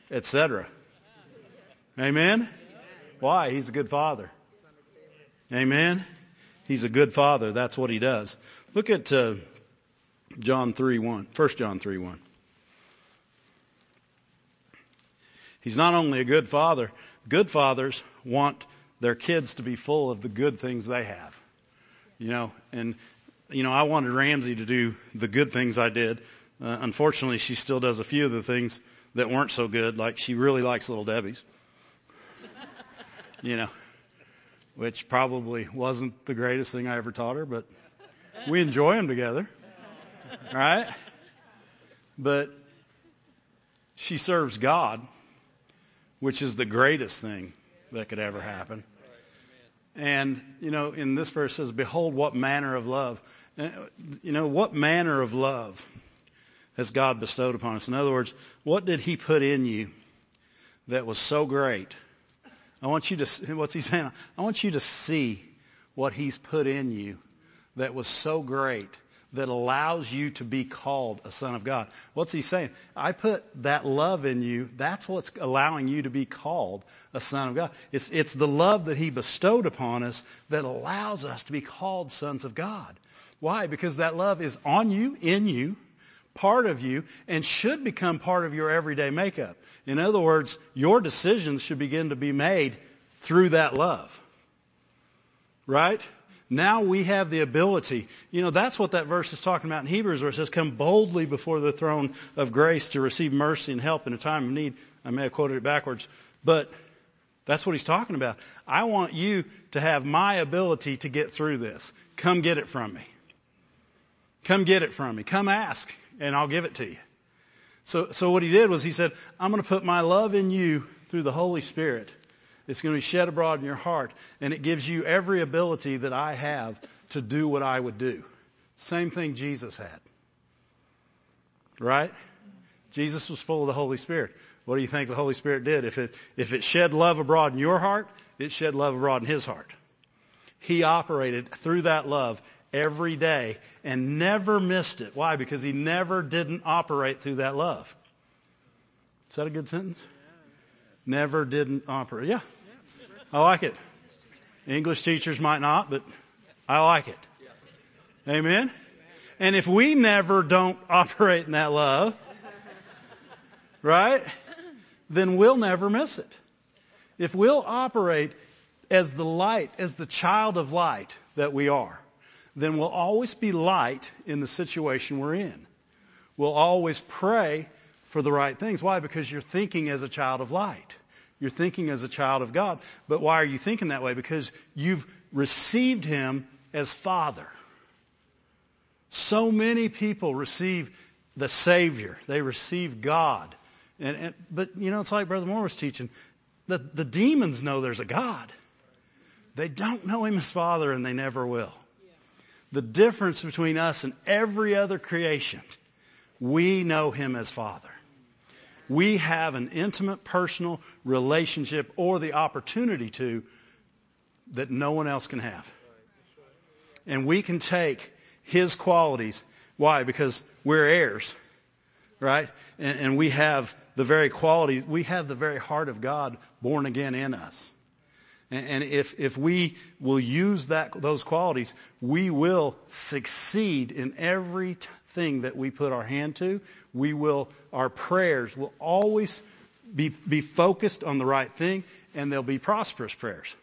etc. Amen? Why? He's a good father. Amen? He's a good father. That's what he does. Look at uh, John 3 1. 1 John 3 1. He's not only a good father, good fathers want their kids to be full of the good things they have. You know, and, you know, I wanted Ramsey to do the good things I did. Uh, unfortunately, she still does a few of the things that weren't so good, like she really likes Little Debbie's you know, which probably wasn't the greatest thing I ever taught her, but we enjoy them together, right? But she serves God, which is the greatest thing that could ever happen. And, you know, in this verse says, Behold, what manner of love. Uh, you know, what manner of love has God bestowed upon us? In other words, what did He put in you that was so great I want you to, what's he saying? I want you to see what he's put in you that was so great that allows you to be called a son of God. What's he saying? I put that love in you. That's what's allowing you to be called a son of God. It's, it's the love that he bestowed upon us that allows us to be called sons of God. Why? Because that love is on you, in you, part of you, and should become part of your everyday makeup. In other words, your decisions should begin to be made through that love. Right? Now we have the ability. You know, that's what that verse is talking about in Hebrews where it says, come boldly before the throne of grace to receive mercy and help in a time of need. I may have quoted it backwards, but that's what he's talking about. I want you to have my ability to get through this. Come get it from me. Come get it from me. Come ask and I'll give it to you. So, so what he did was he said, I'm going to put my love in you through the Holy Spirit. It's going to be shed abroad in your heart, and it gives you every ability that I have to do what I would do. Same thing Jesus had. Right? Jesus was full of the Holy Spirit. What do you think the Holy Spirit did? If it, if it shed love abroad in your heart, it shed love abroad in his heart. He operated through that love every day and never missed it. Why? Because he never didn't operate through that love. Is that a good sentence? Never didn't operate. Yeah. I like it. English teachers might not, but I like it. Amen. And if we never don't operate in that love, right, then we'll never miss it. If we'll operate as the light, as the child of light that we are, then we'll always be light in the situation we're in. We'll always pray for the right things. Why? Because you're thinking as a child of light. You're thinking as a child of God. But why are you thinking that way? Because you've received Him as Father. So many people receive the Savior. They receive God. And, and, but, you know, it's like Brother Moore was teaching. The, the demons know there's a God. They don't know Him as Father, and they never will. The difference between us and every other creation, we know Him as Father. We have an intimate, personal relationship or the opportunity to that no one else can have. And we can take His qualities. Why? Because we're heirs, right? And, and we have the very quality, we have the very heart of God born again in us. And, if, if we will use that, those qualities, we will succeed in everything that we put our hand to. We will, our prayers will always be, be focused on the right thing and they'll be prosperous prayers.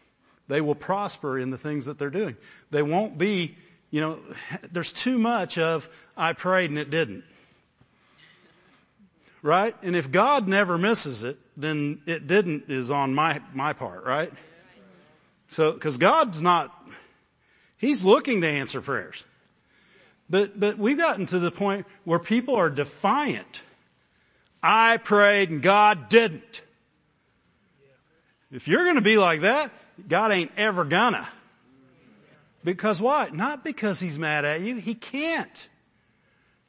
They will prosper in the things that they're doing. They won't be, you know, there's too much of, I prayed and it didn't. Right? And if God never misses it, then it didn't is on my, my part, right? So, cause God's not, He's looking to answer prayers. But, but we've gotten to the point where people are defiant. I prayed and God didn't. If you're going to be like that, God ain't ever gonna. Because what? Not because he's mad at you. He can't.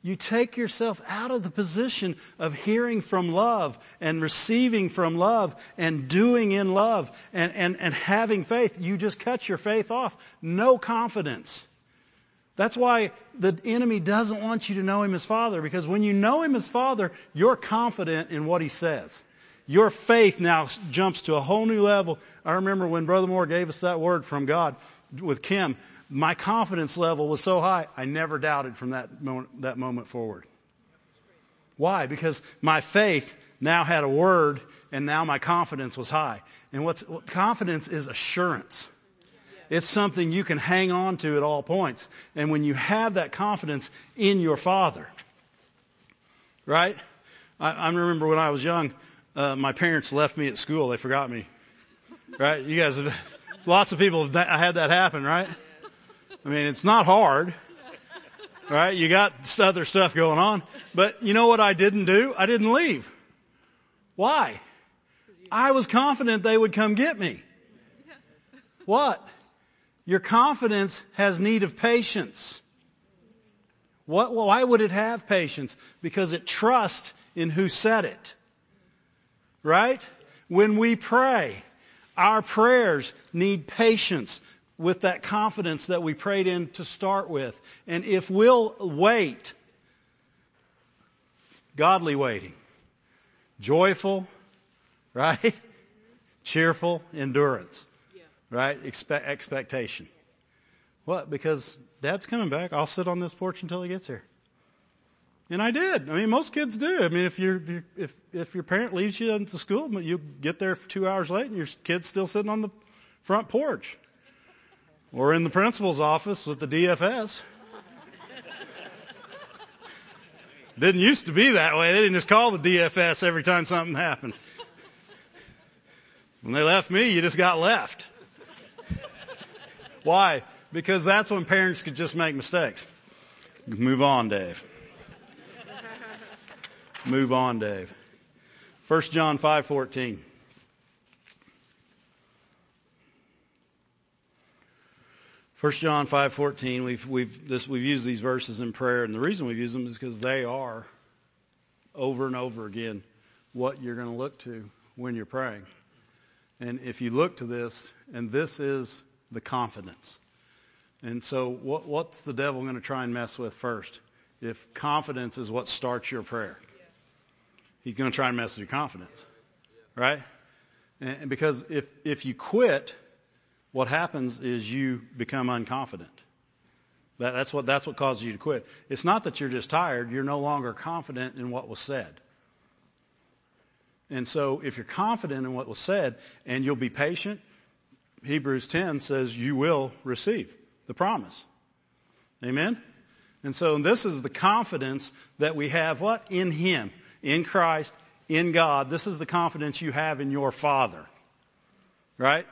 You take yourself out of the position of hearing from love and receiving from love and doing in love and, and, and having faith. You just cut your faith off. No confidence. That's why the enemy doesn't want you to know him as Father, because when you know him as Father, you're confident in what he says. Your faith now jumps to a whole new level. I remember when Brother Moore gave us that word from God with Kim, my confidence level was so high, I never doubted from that moment, that moment forward. Why? Because my faith now had a word and now my confidence was high. And what's, what confidence is assurance. It's something you can hang on to at all points. And when you have that confidence in your Father, right? I, I remember when I was young, uh, my parents left me at school. They forgot me. Right? You guys have, lots of people have had that happen, right? I mean, it's not hard. Right? You got other stuff going on. But you know what I didn't do? I didn't leave. Why? I was confident they would come get me. What? Your confidence has need of patience. What, why would it have patience? Because it trusts in who said it. Right? When we pray, our prayers need patience with that confidence that we prayed in to start with. And if we'll wait, godly waiting, joyful, right? Cheerful endurance, right? Expe- expectation. What? Because dad's coming back. I'll sit on this porch until he gets here. And I did. I mean, most kids do. I mean, if you're, if if your parent leaves you into school, you get there two hours late, and your kid's still sitting on the front porch, or in the principal's office with the DFS. Didn't used to be that way. They didn't just call the DFS every time something happened. When they left me, you just got left. Why? Because that's when parents could just make mistakes. Move on, Dave. Move on, Dave. 1 John 5:14. First John 5:14 we've we've this we've used these verses in prayer and the reason we've used them is because they are over and over again what you're going to look to when you're praying. And if you look to this and this is the confidence. And so what what's the devil going to try and mess with first? If confidence is what starts your prayer. He's going to try and mess with your confidence. Right? And because if, if you quit, what happens is you become unconfident. That, that's what that's what causes you to quit. It's not that you're just tired; you're no longer confident in what was said. And so, if you're confident in what was said, and you'll be patient, Hebrews 10 says you will receive the promise. Amen. And so, this is the confidence that we have. What in Him? in Christ, in God. This is the confidence you have in your Father. Right?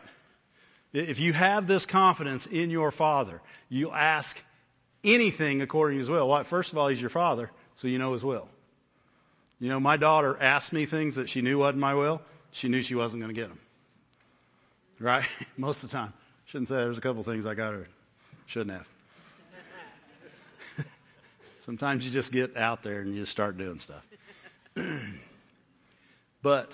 If you have this confidence in your Father, you ask anything according to his will. Well, first of all, he's your father, so you know his will. You know, my daughter asked me things that she knew wasn't my will. She knew she wasn't going to get them. Right? Most of the time. Shouldn't say there's a couple things I got her. Shouldn't have. Sometimes you just get out there and you just start doing stuff. but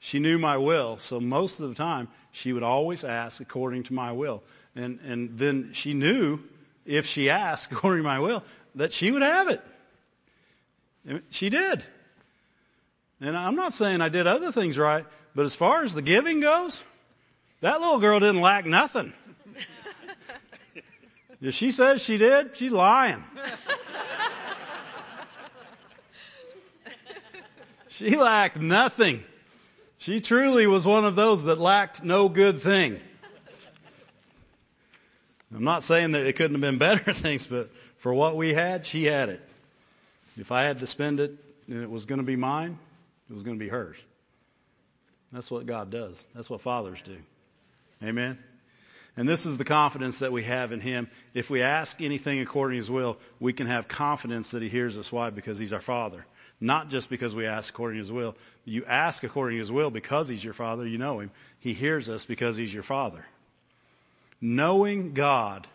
she knew my will, so most of the time she would always ask according to my will. And and then she knew if she asked according to my will that she would have it. And she did. And I'm not saying I did other things right, but as far as the giving goes, that little girl didn't lack nothing. if she says she did, she's lying. she lacked nothing. She truly was one of those that lacked no good thing. I'm not saying that it couldn't have been better things, but for what we had, she had it. If I had to spend it and it was going to be mine, it was going to be hers. That's what God does. That's what fathers do. Amen. And this is the confidence that we have in Him. If we ask anything according to His will, we can have confidence that He hears us. Why? Because He's our Father. Not just because we ask according to His will. You ask according to His will because He's your Father. You know Him. He hears us because He's your Father. Knowing God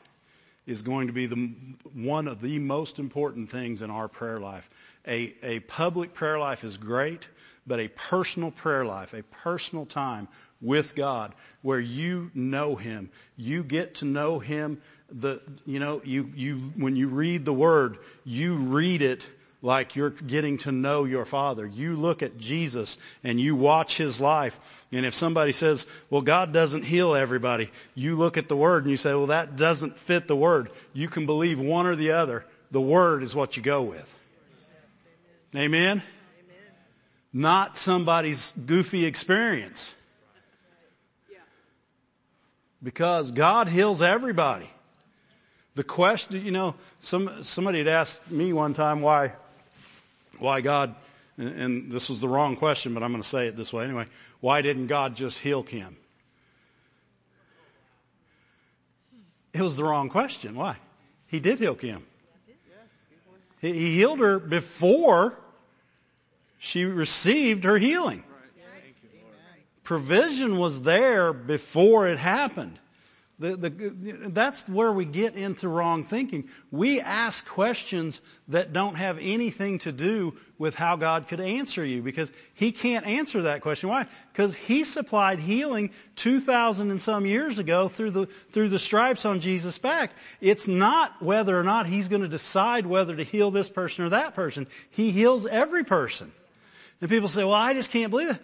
is going to be the, one of the most important things in our prayer life. A, a public prayer life is great, but a personal prayer life, a personal time with God where you know Him, you get to know Him. The, you know, you, you, when you read the Word, you read it like you're getting to know your Father. You look at Jesus and you watch His life. And if somebody says, well, God doesn't heal everybody, you look at the Word and you say, well, that doesn't fit the Word. You can believe one or the other. The Word is what you go with. Amen? Not somebody's goofy experience. Because God heals everybody. The question, you know, some, somebody had asked me one time why why God, and this was the wrong question, but I'm going to say it this way anyway. Why didn't God just heal Kim? It was the wrong question. Why? He did heal Kim. He healed her before she received her healing. Provision was there before it happened. The, the, that's where we get into wrong thinking. We ask questions that don't have anything to do with how God could answer you because He can't answer that question. Why? Because He supplied healing 2,000 and some years ago through the, through the stripes on Jesus' back. It's not whether or not He's going to decide whether to heal this person or that person. He heals every person. And people say, well, I just can't believe it.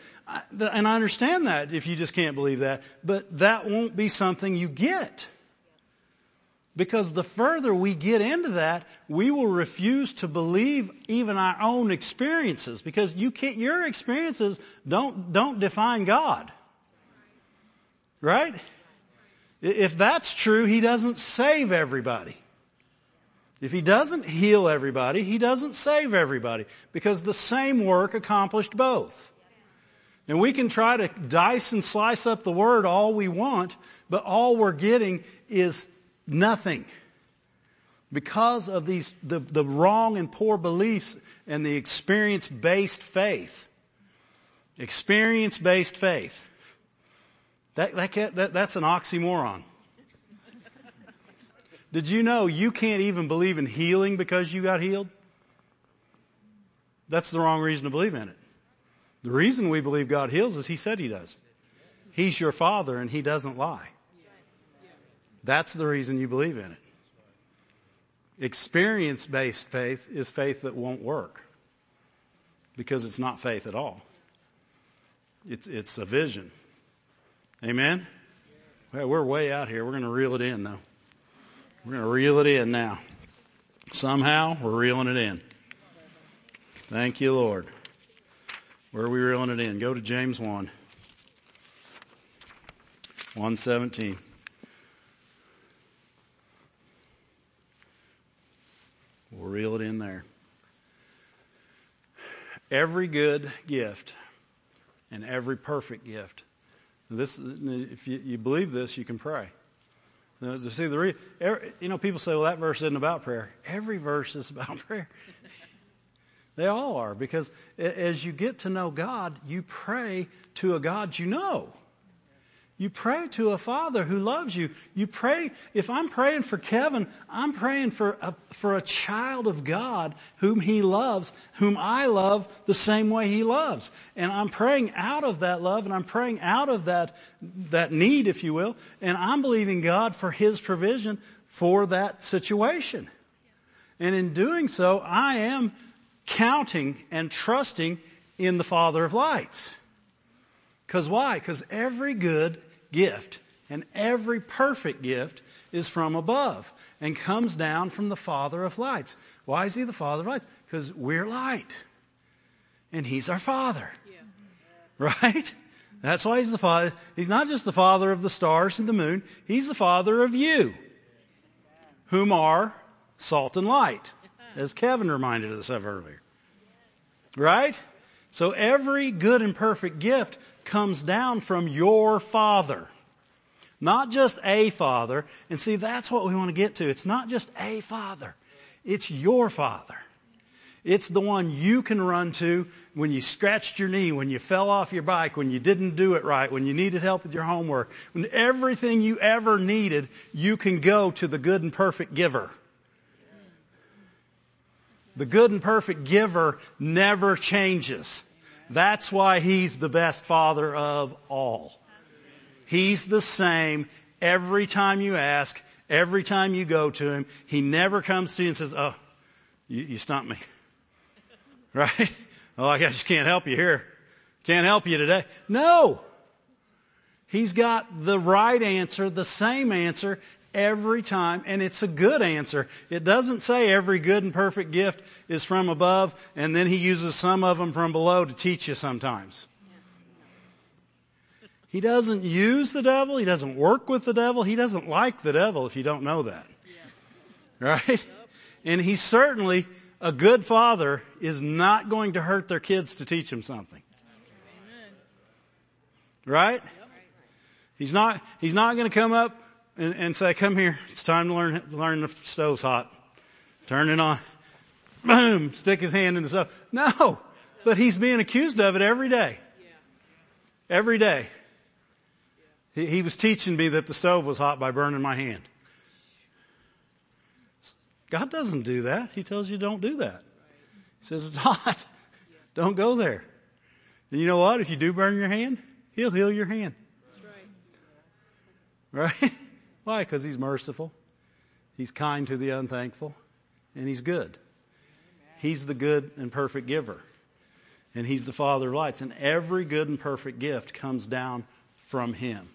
And I understand that if you just can't believe that. But that won't be something you get. Because the further we get into that, we will refuse to believe even our own experiences. Because you can't, your experiences don't, don't define God. Right? If that's true, He doesn't save everybody. If he doesn't heal everybody, he doesn't save everybody because the same work accomplished both. And we can try to dice and slice up the word all we want, but all we're getting is nothing. Because of these, the, the wrong and poor beliefs and the experience-based faith. Experience-based faith. That, that, that, that's an oxymoron. Did you know you can't even believe in healing because you got healed? That's the wrong reason to believe in it. The reason we believe God heals is He said He does. He's your Father and He doesn't lie. That's the reason you believe in it. Experience based faith is faith that won't work because it's not faith at all. It's, it's a vision. Amen? Well, we're way out here. We're going to reel it in, though. We're going to reel it in now. Somehow, we're reeling it in. Thank you, Lord. Where are we reeling it in? Go to James 1. 117. We'll reel it in there. Every good gift and every perfect gift. This, if you, you believe this, you can pray. See, the re, every, you know, people say, well, that verse isn't about prayer. Every verse is about prayer. they all are because as you get to know God, you pray to a God you know. You pray to a father who loves you. You pray, if I'm praying for Kevin, I'm praying for a, for a child of God whom he loves, whom I love the same way he loves. And I'm praying out of that love and I'm praying out of that, that need, if you will. And I'm believing God for his provision for that situation. And in doing so, I am counting and trusting in the Father of lights. Because why? Because every good gift. And every perfect gift is from above and comes down from the Father of lights. Why is he the Father of lights? Because we're light. And he's our Father. Yeah. Right? That's why he's the Father. He's not just the Father of the stars and the moon. He's the Father of you, whom are salt and light, as Kevin reminded us of earlier. Right? So every good and perfect gift comes down from your Father. Not just a Father. And see, that's what we want to get to. It's not just a Father. It's your Father. It's the one you can run to when you scratched your knee, when you fell off your bike, when you didn't do it right, when you needed help with your homework. When everything you ever needed, you can go to the good and perfect giver. The good and perfect giver never changes. That's why he's the best father of all. He's the same every time you ask, every time you go to him. He never comes to you and says, Oh, you, you stumped me. Right? Oh, I just can't help you here. Can't help you today. No. He's got the right answer, the same answer every time, and it's a good answer. It doesn't say every good and perfect gift is from above, and then he uses some of them from below to teach you sometimes. He doesn't use the devil. He doesn't work with the devil. He doesn't like the devil if you don't know that. Right? And he certainly, a good father, is not going to hurt their kids to teach them something. Right? He's not, he's not going to come up and, and say, "Come here, it's time to learn learn the stove's hot. Turn it on." Boom! Stick his hand in the stove. No, but he's being accused of it every day. Every day. He, he was teaching me that the stove was hot by burning my hand. God doesn't do that. He tells you don't do that. He says it's hot. Don't go there. And you know what? If you do burn your hand, He'll heal your hand. Right? Why? Because he's merciful. He's kind to the unthankful. And he's good. He's the good and perfect giver. And he's the Father of lights. And every good and perfect gift comes down from him.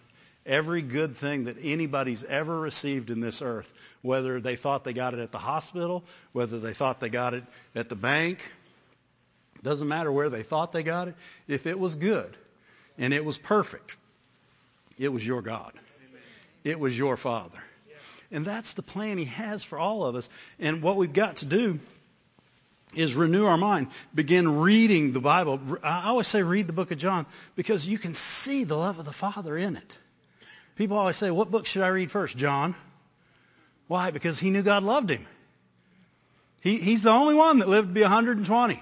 Every good thing that anybody's ever received in this earth, whether they thought they got it at the hospital, whether they thought they got it at the bank, doesn't matter where they thought they got it, if it was good and it was perfect, it was your God. It was your Father. And that's the plan He has for all of us. And what we've got to do is renew our mind. Begin reading the Bible. I always say read the book of John because you can see the love of the Father in it. People always say, what book should I read first? John. Why? Because he knew God loved him. He, he's the only one that lived to be 120.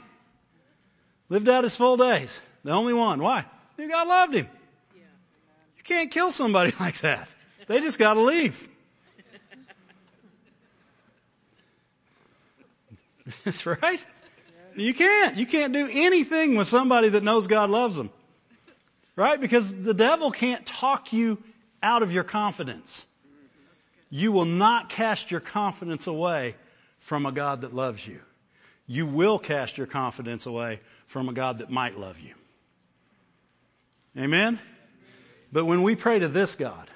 Lived out his full days. The only one. Why? He knew God loved him. You can't kill somebody like that. They just got to leave. That's right. You can't. You can't do anything with somebody that knows God loves them. Right? Because the devil can't talk you out of your confidence. You will not cast your confidence away from a God that loves you. You will cast your confidence away from a God that might love you. Amen? But when we pray to this God,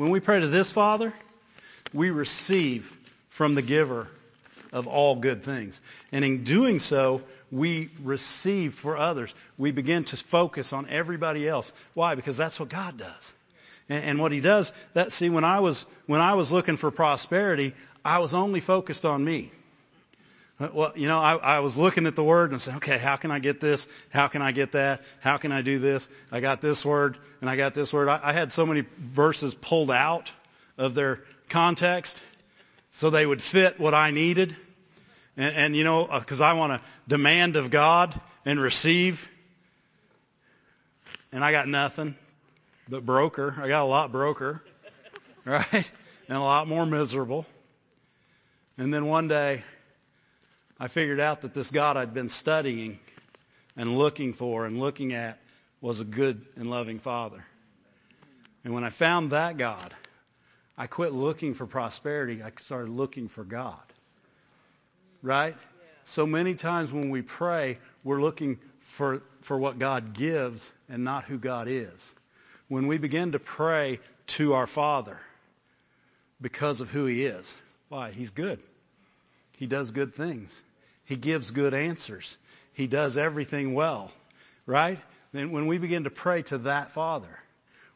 when we pray to this Father, we receive from the giver of all good things. And in doing so, we receive for others. We begin to focus on everybody else. Why? Because that's what God does. And, and what He does, that see, when I was when I was looking for prosperity, I was only focused on me. Well, you know, I, I was looking at the word and said, okay, how can I get this? How can I get that? How can I do this? I got this word and I got this word. I, I had so many verses pulled out of their context so they would fit what I needed. And, and you know, uh, because I want to demand of God and receive. And I got nothing but broker. I got a lot broker, right? And a lot more miserable. And then one day, I figured out that this God I'd been studying and looking for and looking at was a good and loving Father. And when I found that God, I quit looking for prosperity. I started looking for God. Right? So many times when we pray, we're looking for, for what God gives and not who God is. When we begin to pray to our Father because of who He is, why? He's good. He does good things. He gives good answers. He does everything well. Right? Then when we begin to pray to that Father,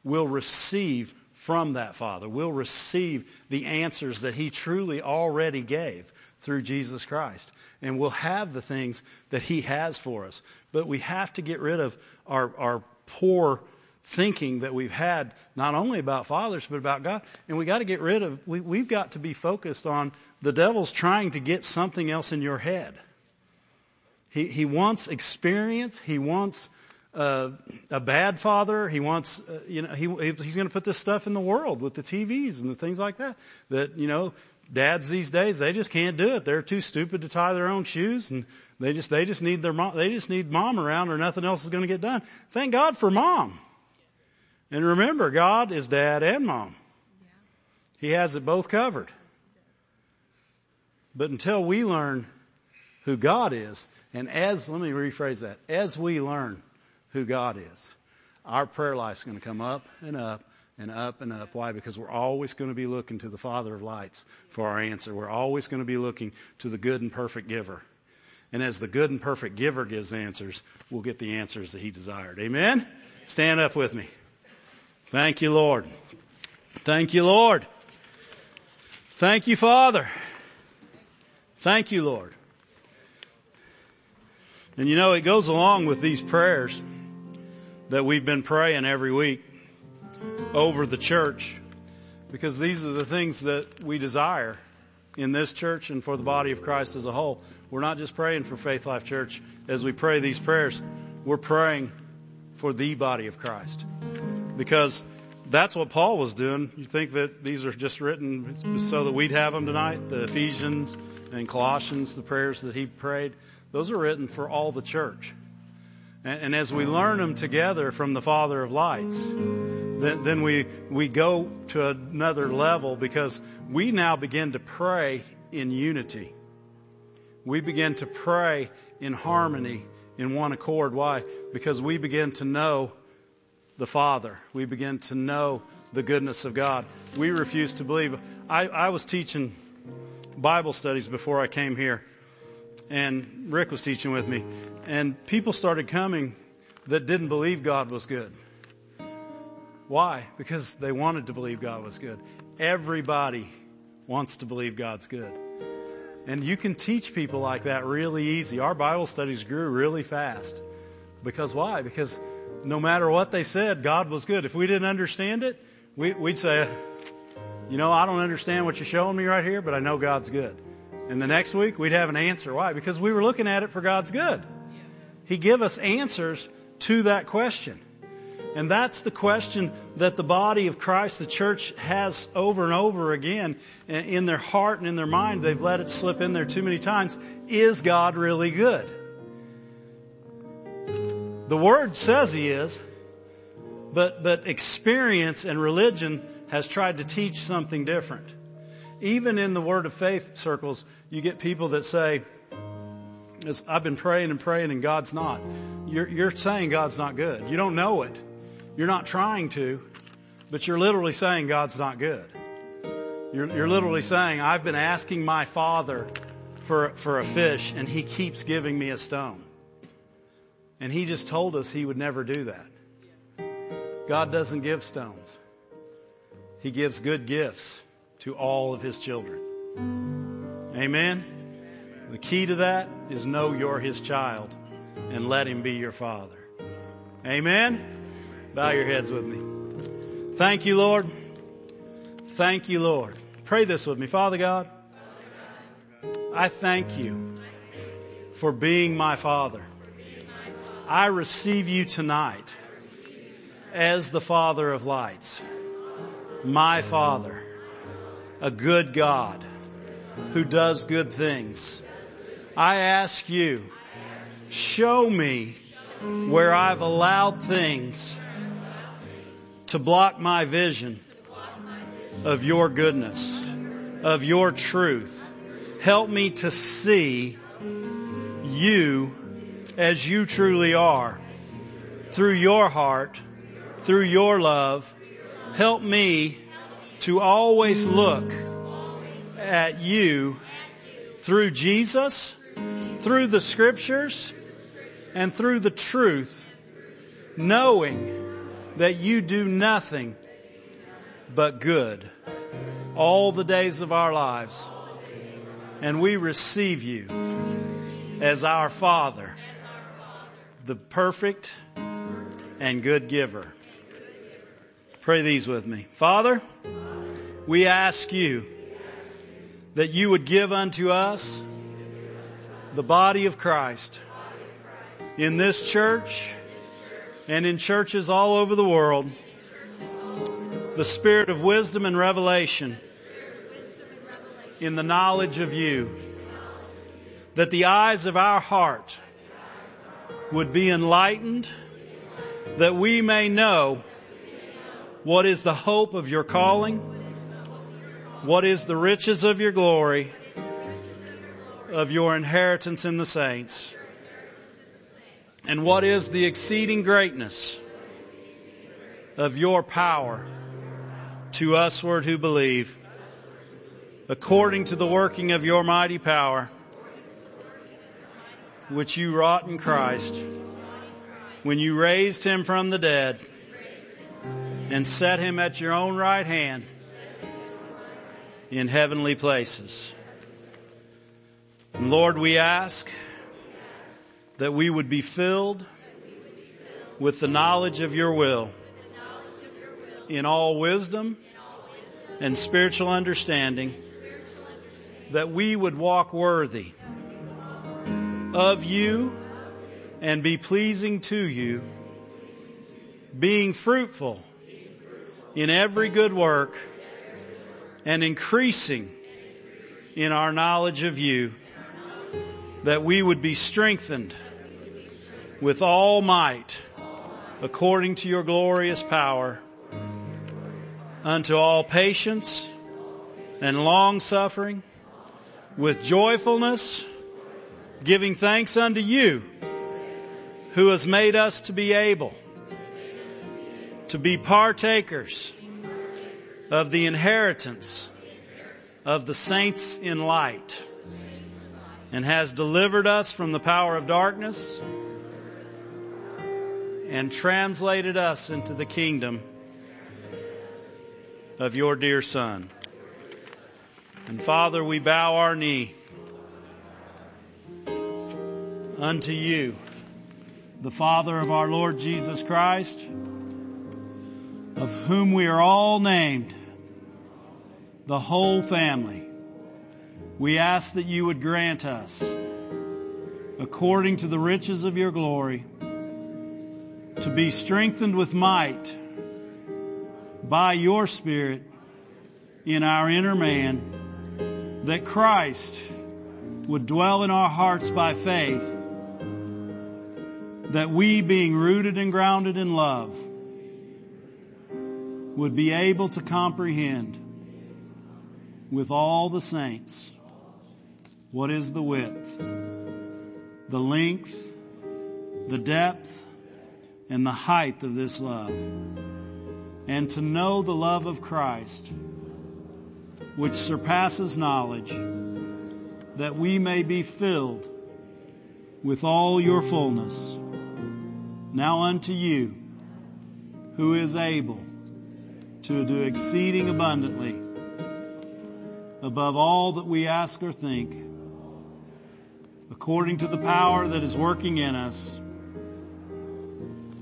we'll receive from that Father. We'll receive the answers that He truly already gave through Jesus Christ. And we'll have the things that He has for us. But we have to get rid of our, our poor thinking that we've had not only about fathers but about God. And we got to get rid of, we, we've got to be focused on the devil's trying to get something else in your head. He, he wants experience. He wants uh, a bad father. He wants, uh, you know, he, he's going to put this stuff in the world with the TVs and the things like that. That, you know, dads these days, they just can't do it. They're too stupid to tie their own shoes and they just, they just need their mom, they just need mom around or nothing else is going to get done. Thank God for mom. And remember, God is dad and mom. He has it both covered. But until we learn who God is, and as, let me rephrase that, as we learn who God is, our prayer life is going to come up and up and up and up. Why? Because we're always going to be looking to the Father of lights for our answer. We're always going to be looking to the good and perfect giver. And as the good and perfect giver gives answers, we'll get the answers that he desired. Amen? Stand up with me. Thank you, Lord. Thank you, Lord. Thank you, Father. Thank you, Lord. And you know, it goes along with these prayers that we've been praying every week over the church because these are the things that we desire in this church and for the body of Christ as a whole. We're not just praying for Faith Life Church as we pray these prayers. We're praying for the body of Christ because that's what Paul was doing. You think that these are just written so that we'd have them tonight? The Ephesians and Colossians, the prayers that he prayed, those are written for all the church. And, and as we learn them together from the Father of lights, then, then we, we go to another level because we now begin to pray in unity. We begin to pray in harmony, in one accord. Why? Because we begin to know the Father. We begin to know the goodness of God. We refuse to believe. I, I was teaching Bible studies before I came here, and Rick was teaching with me, and people started coming that didn't believe God was good. Why? Because they wanted to believe God was good. Everybody wants to believe God's good. And you can teach people like that really easy. Our Bible studies grew really fast. Because why? Because no matter what they said, God was good. If we didn't understand it, we, would say, you know, I don't understand what you're showing me right here, but I know God's good. And the next week, we'd have an answer. Why? Because we were looking at it for God's good. He give us answers to that question. And that's the question that the body of Christ, the church, has over and over again in their heart and in their mind. They've let it slip in there too many times. Is God really good? The Word says He is, but, but experience and religion has tried to teach something different. Even in the Word of Faith circles, you get people that say, I've been praying and praying and God's not. You're, you're saying God's not good. You don't know it. You're not trying to, but you're literally saying God's not good. You're, you're literally saying, I've been asking my Father for, for a fish and He keeps giving me a stone. And He just told us He would never do that. God doesn't give stones. He gives good gifts to all of His children. Amen? The key to that is know you're His child and let Him be your Father. Amen? Bow your heads with me. Thank you, Lord. Thank you, Lord. Pray this with me. Father God, I thank you for being my Father. I receive you tonight as the Father of lights, my Father, a good God who does good things. I ask you, show me where I've allowed things to block my vision of your goodness, of your truth. Help me to see you as you truly are through your heart, through your love. Help me to always look at you through Jesus, through the scriptures, and through the truth, knowing that you do nothing but good all the days of our lives. And we receive you as our Father, the perfect and good giver. Pray these with me. Father, we ask you that you would give unto us the body of Christ in this church and in churches all over the world the spirit of wisdom and revelation in the knowledge of you, that the eyes of our heart would be enlightened, that we may know what is the hope of your calling, what is the riches of your glory, of your inheritance in the saints, and what is the exceeding greatness of your power to usward who believe, according to the working of your mighty power, which you wrought in Christ, when you raised him from the dead and set him at your own right hand in heavenly places. And Lord, we ask that we would be filled with the knowledge of your will in all wisdom and spiritual understanding, that we would walk worthy of you and be pleasing to you, being fruitful in every good work and increasing in our knowledge of you, that we would be strengthened with all might according to your glorious power unto all patience and long suffering with joyfulness, giving thanks unto you who has made us to be able to be partakers of the inheritance of the saints in light and has delivered us from the power of darkness and translated us into the kingdom of your dear Son. And Father, we bow our knee unto you, the Father of our Lord Jesus Christ, of whom we are all named, the whole family. We ask that you would grant us, according to the riches of your glory, to be strengthened with might by your Spirit in our inner man, that Christ would dwell in our hearts by faith, that we, being rooted and grounded in love, would be able to comprehend with all the saints what is the width, the length, the depth, and the height of this love and to know the love of Christ, which surpasses knowledge, that we may be filled with all your fullness. Now unto you, who is able to do exceeding abundantly above all that we ask or think, according to the power that is working in us,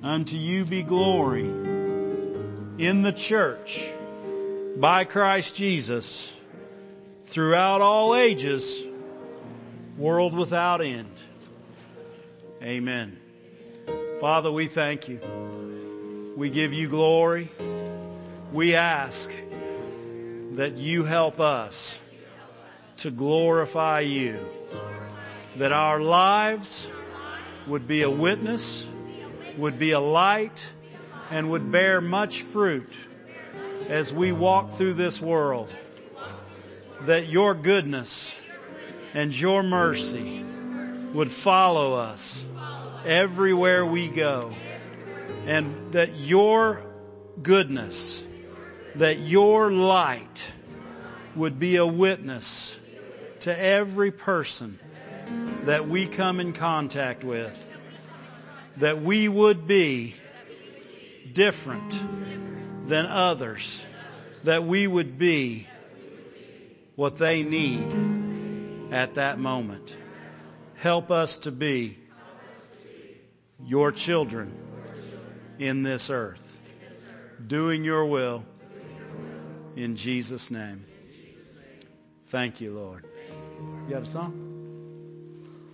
unto you be glory in the church by Christ Jesus throughout all ages, world without end. Amen. Father, we thank you. We give you glory. We ask that you help us to glorify you, that our lives would be a witness, would be a light, and would bear much fruit as we walk through this world, that your goodness and your mercy would follow us everywhere we go, and that your goodness, that your light would be a witness to every person that we come in contact with, that we would be different than others, that we would be what they need at that moment. Help us to be your children in this earth, doing your will in Jesus' name. Thank you, Lord. You have a song?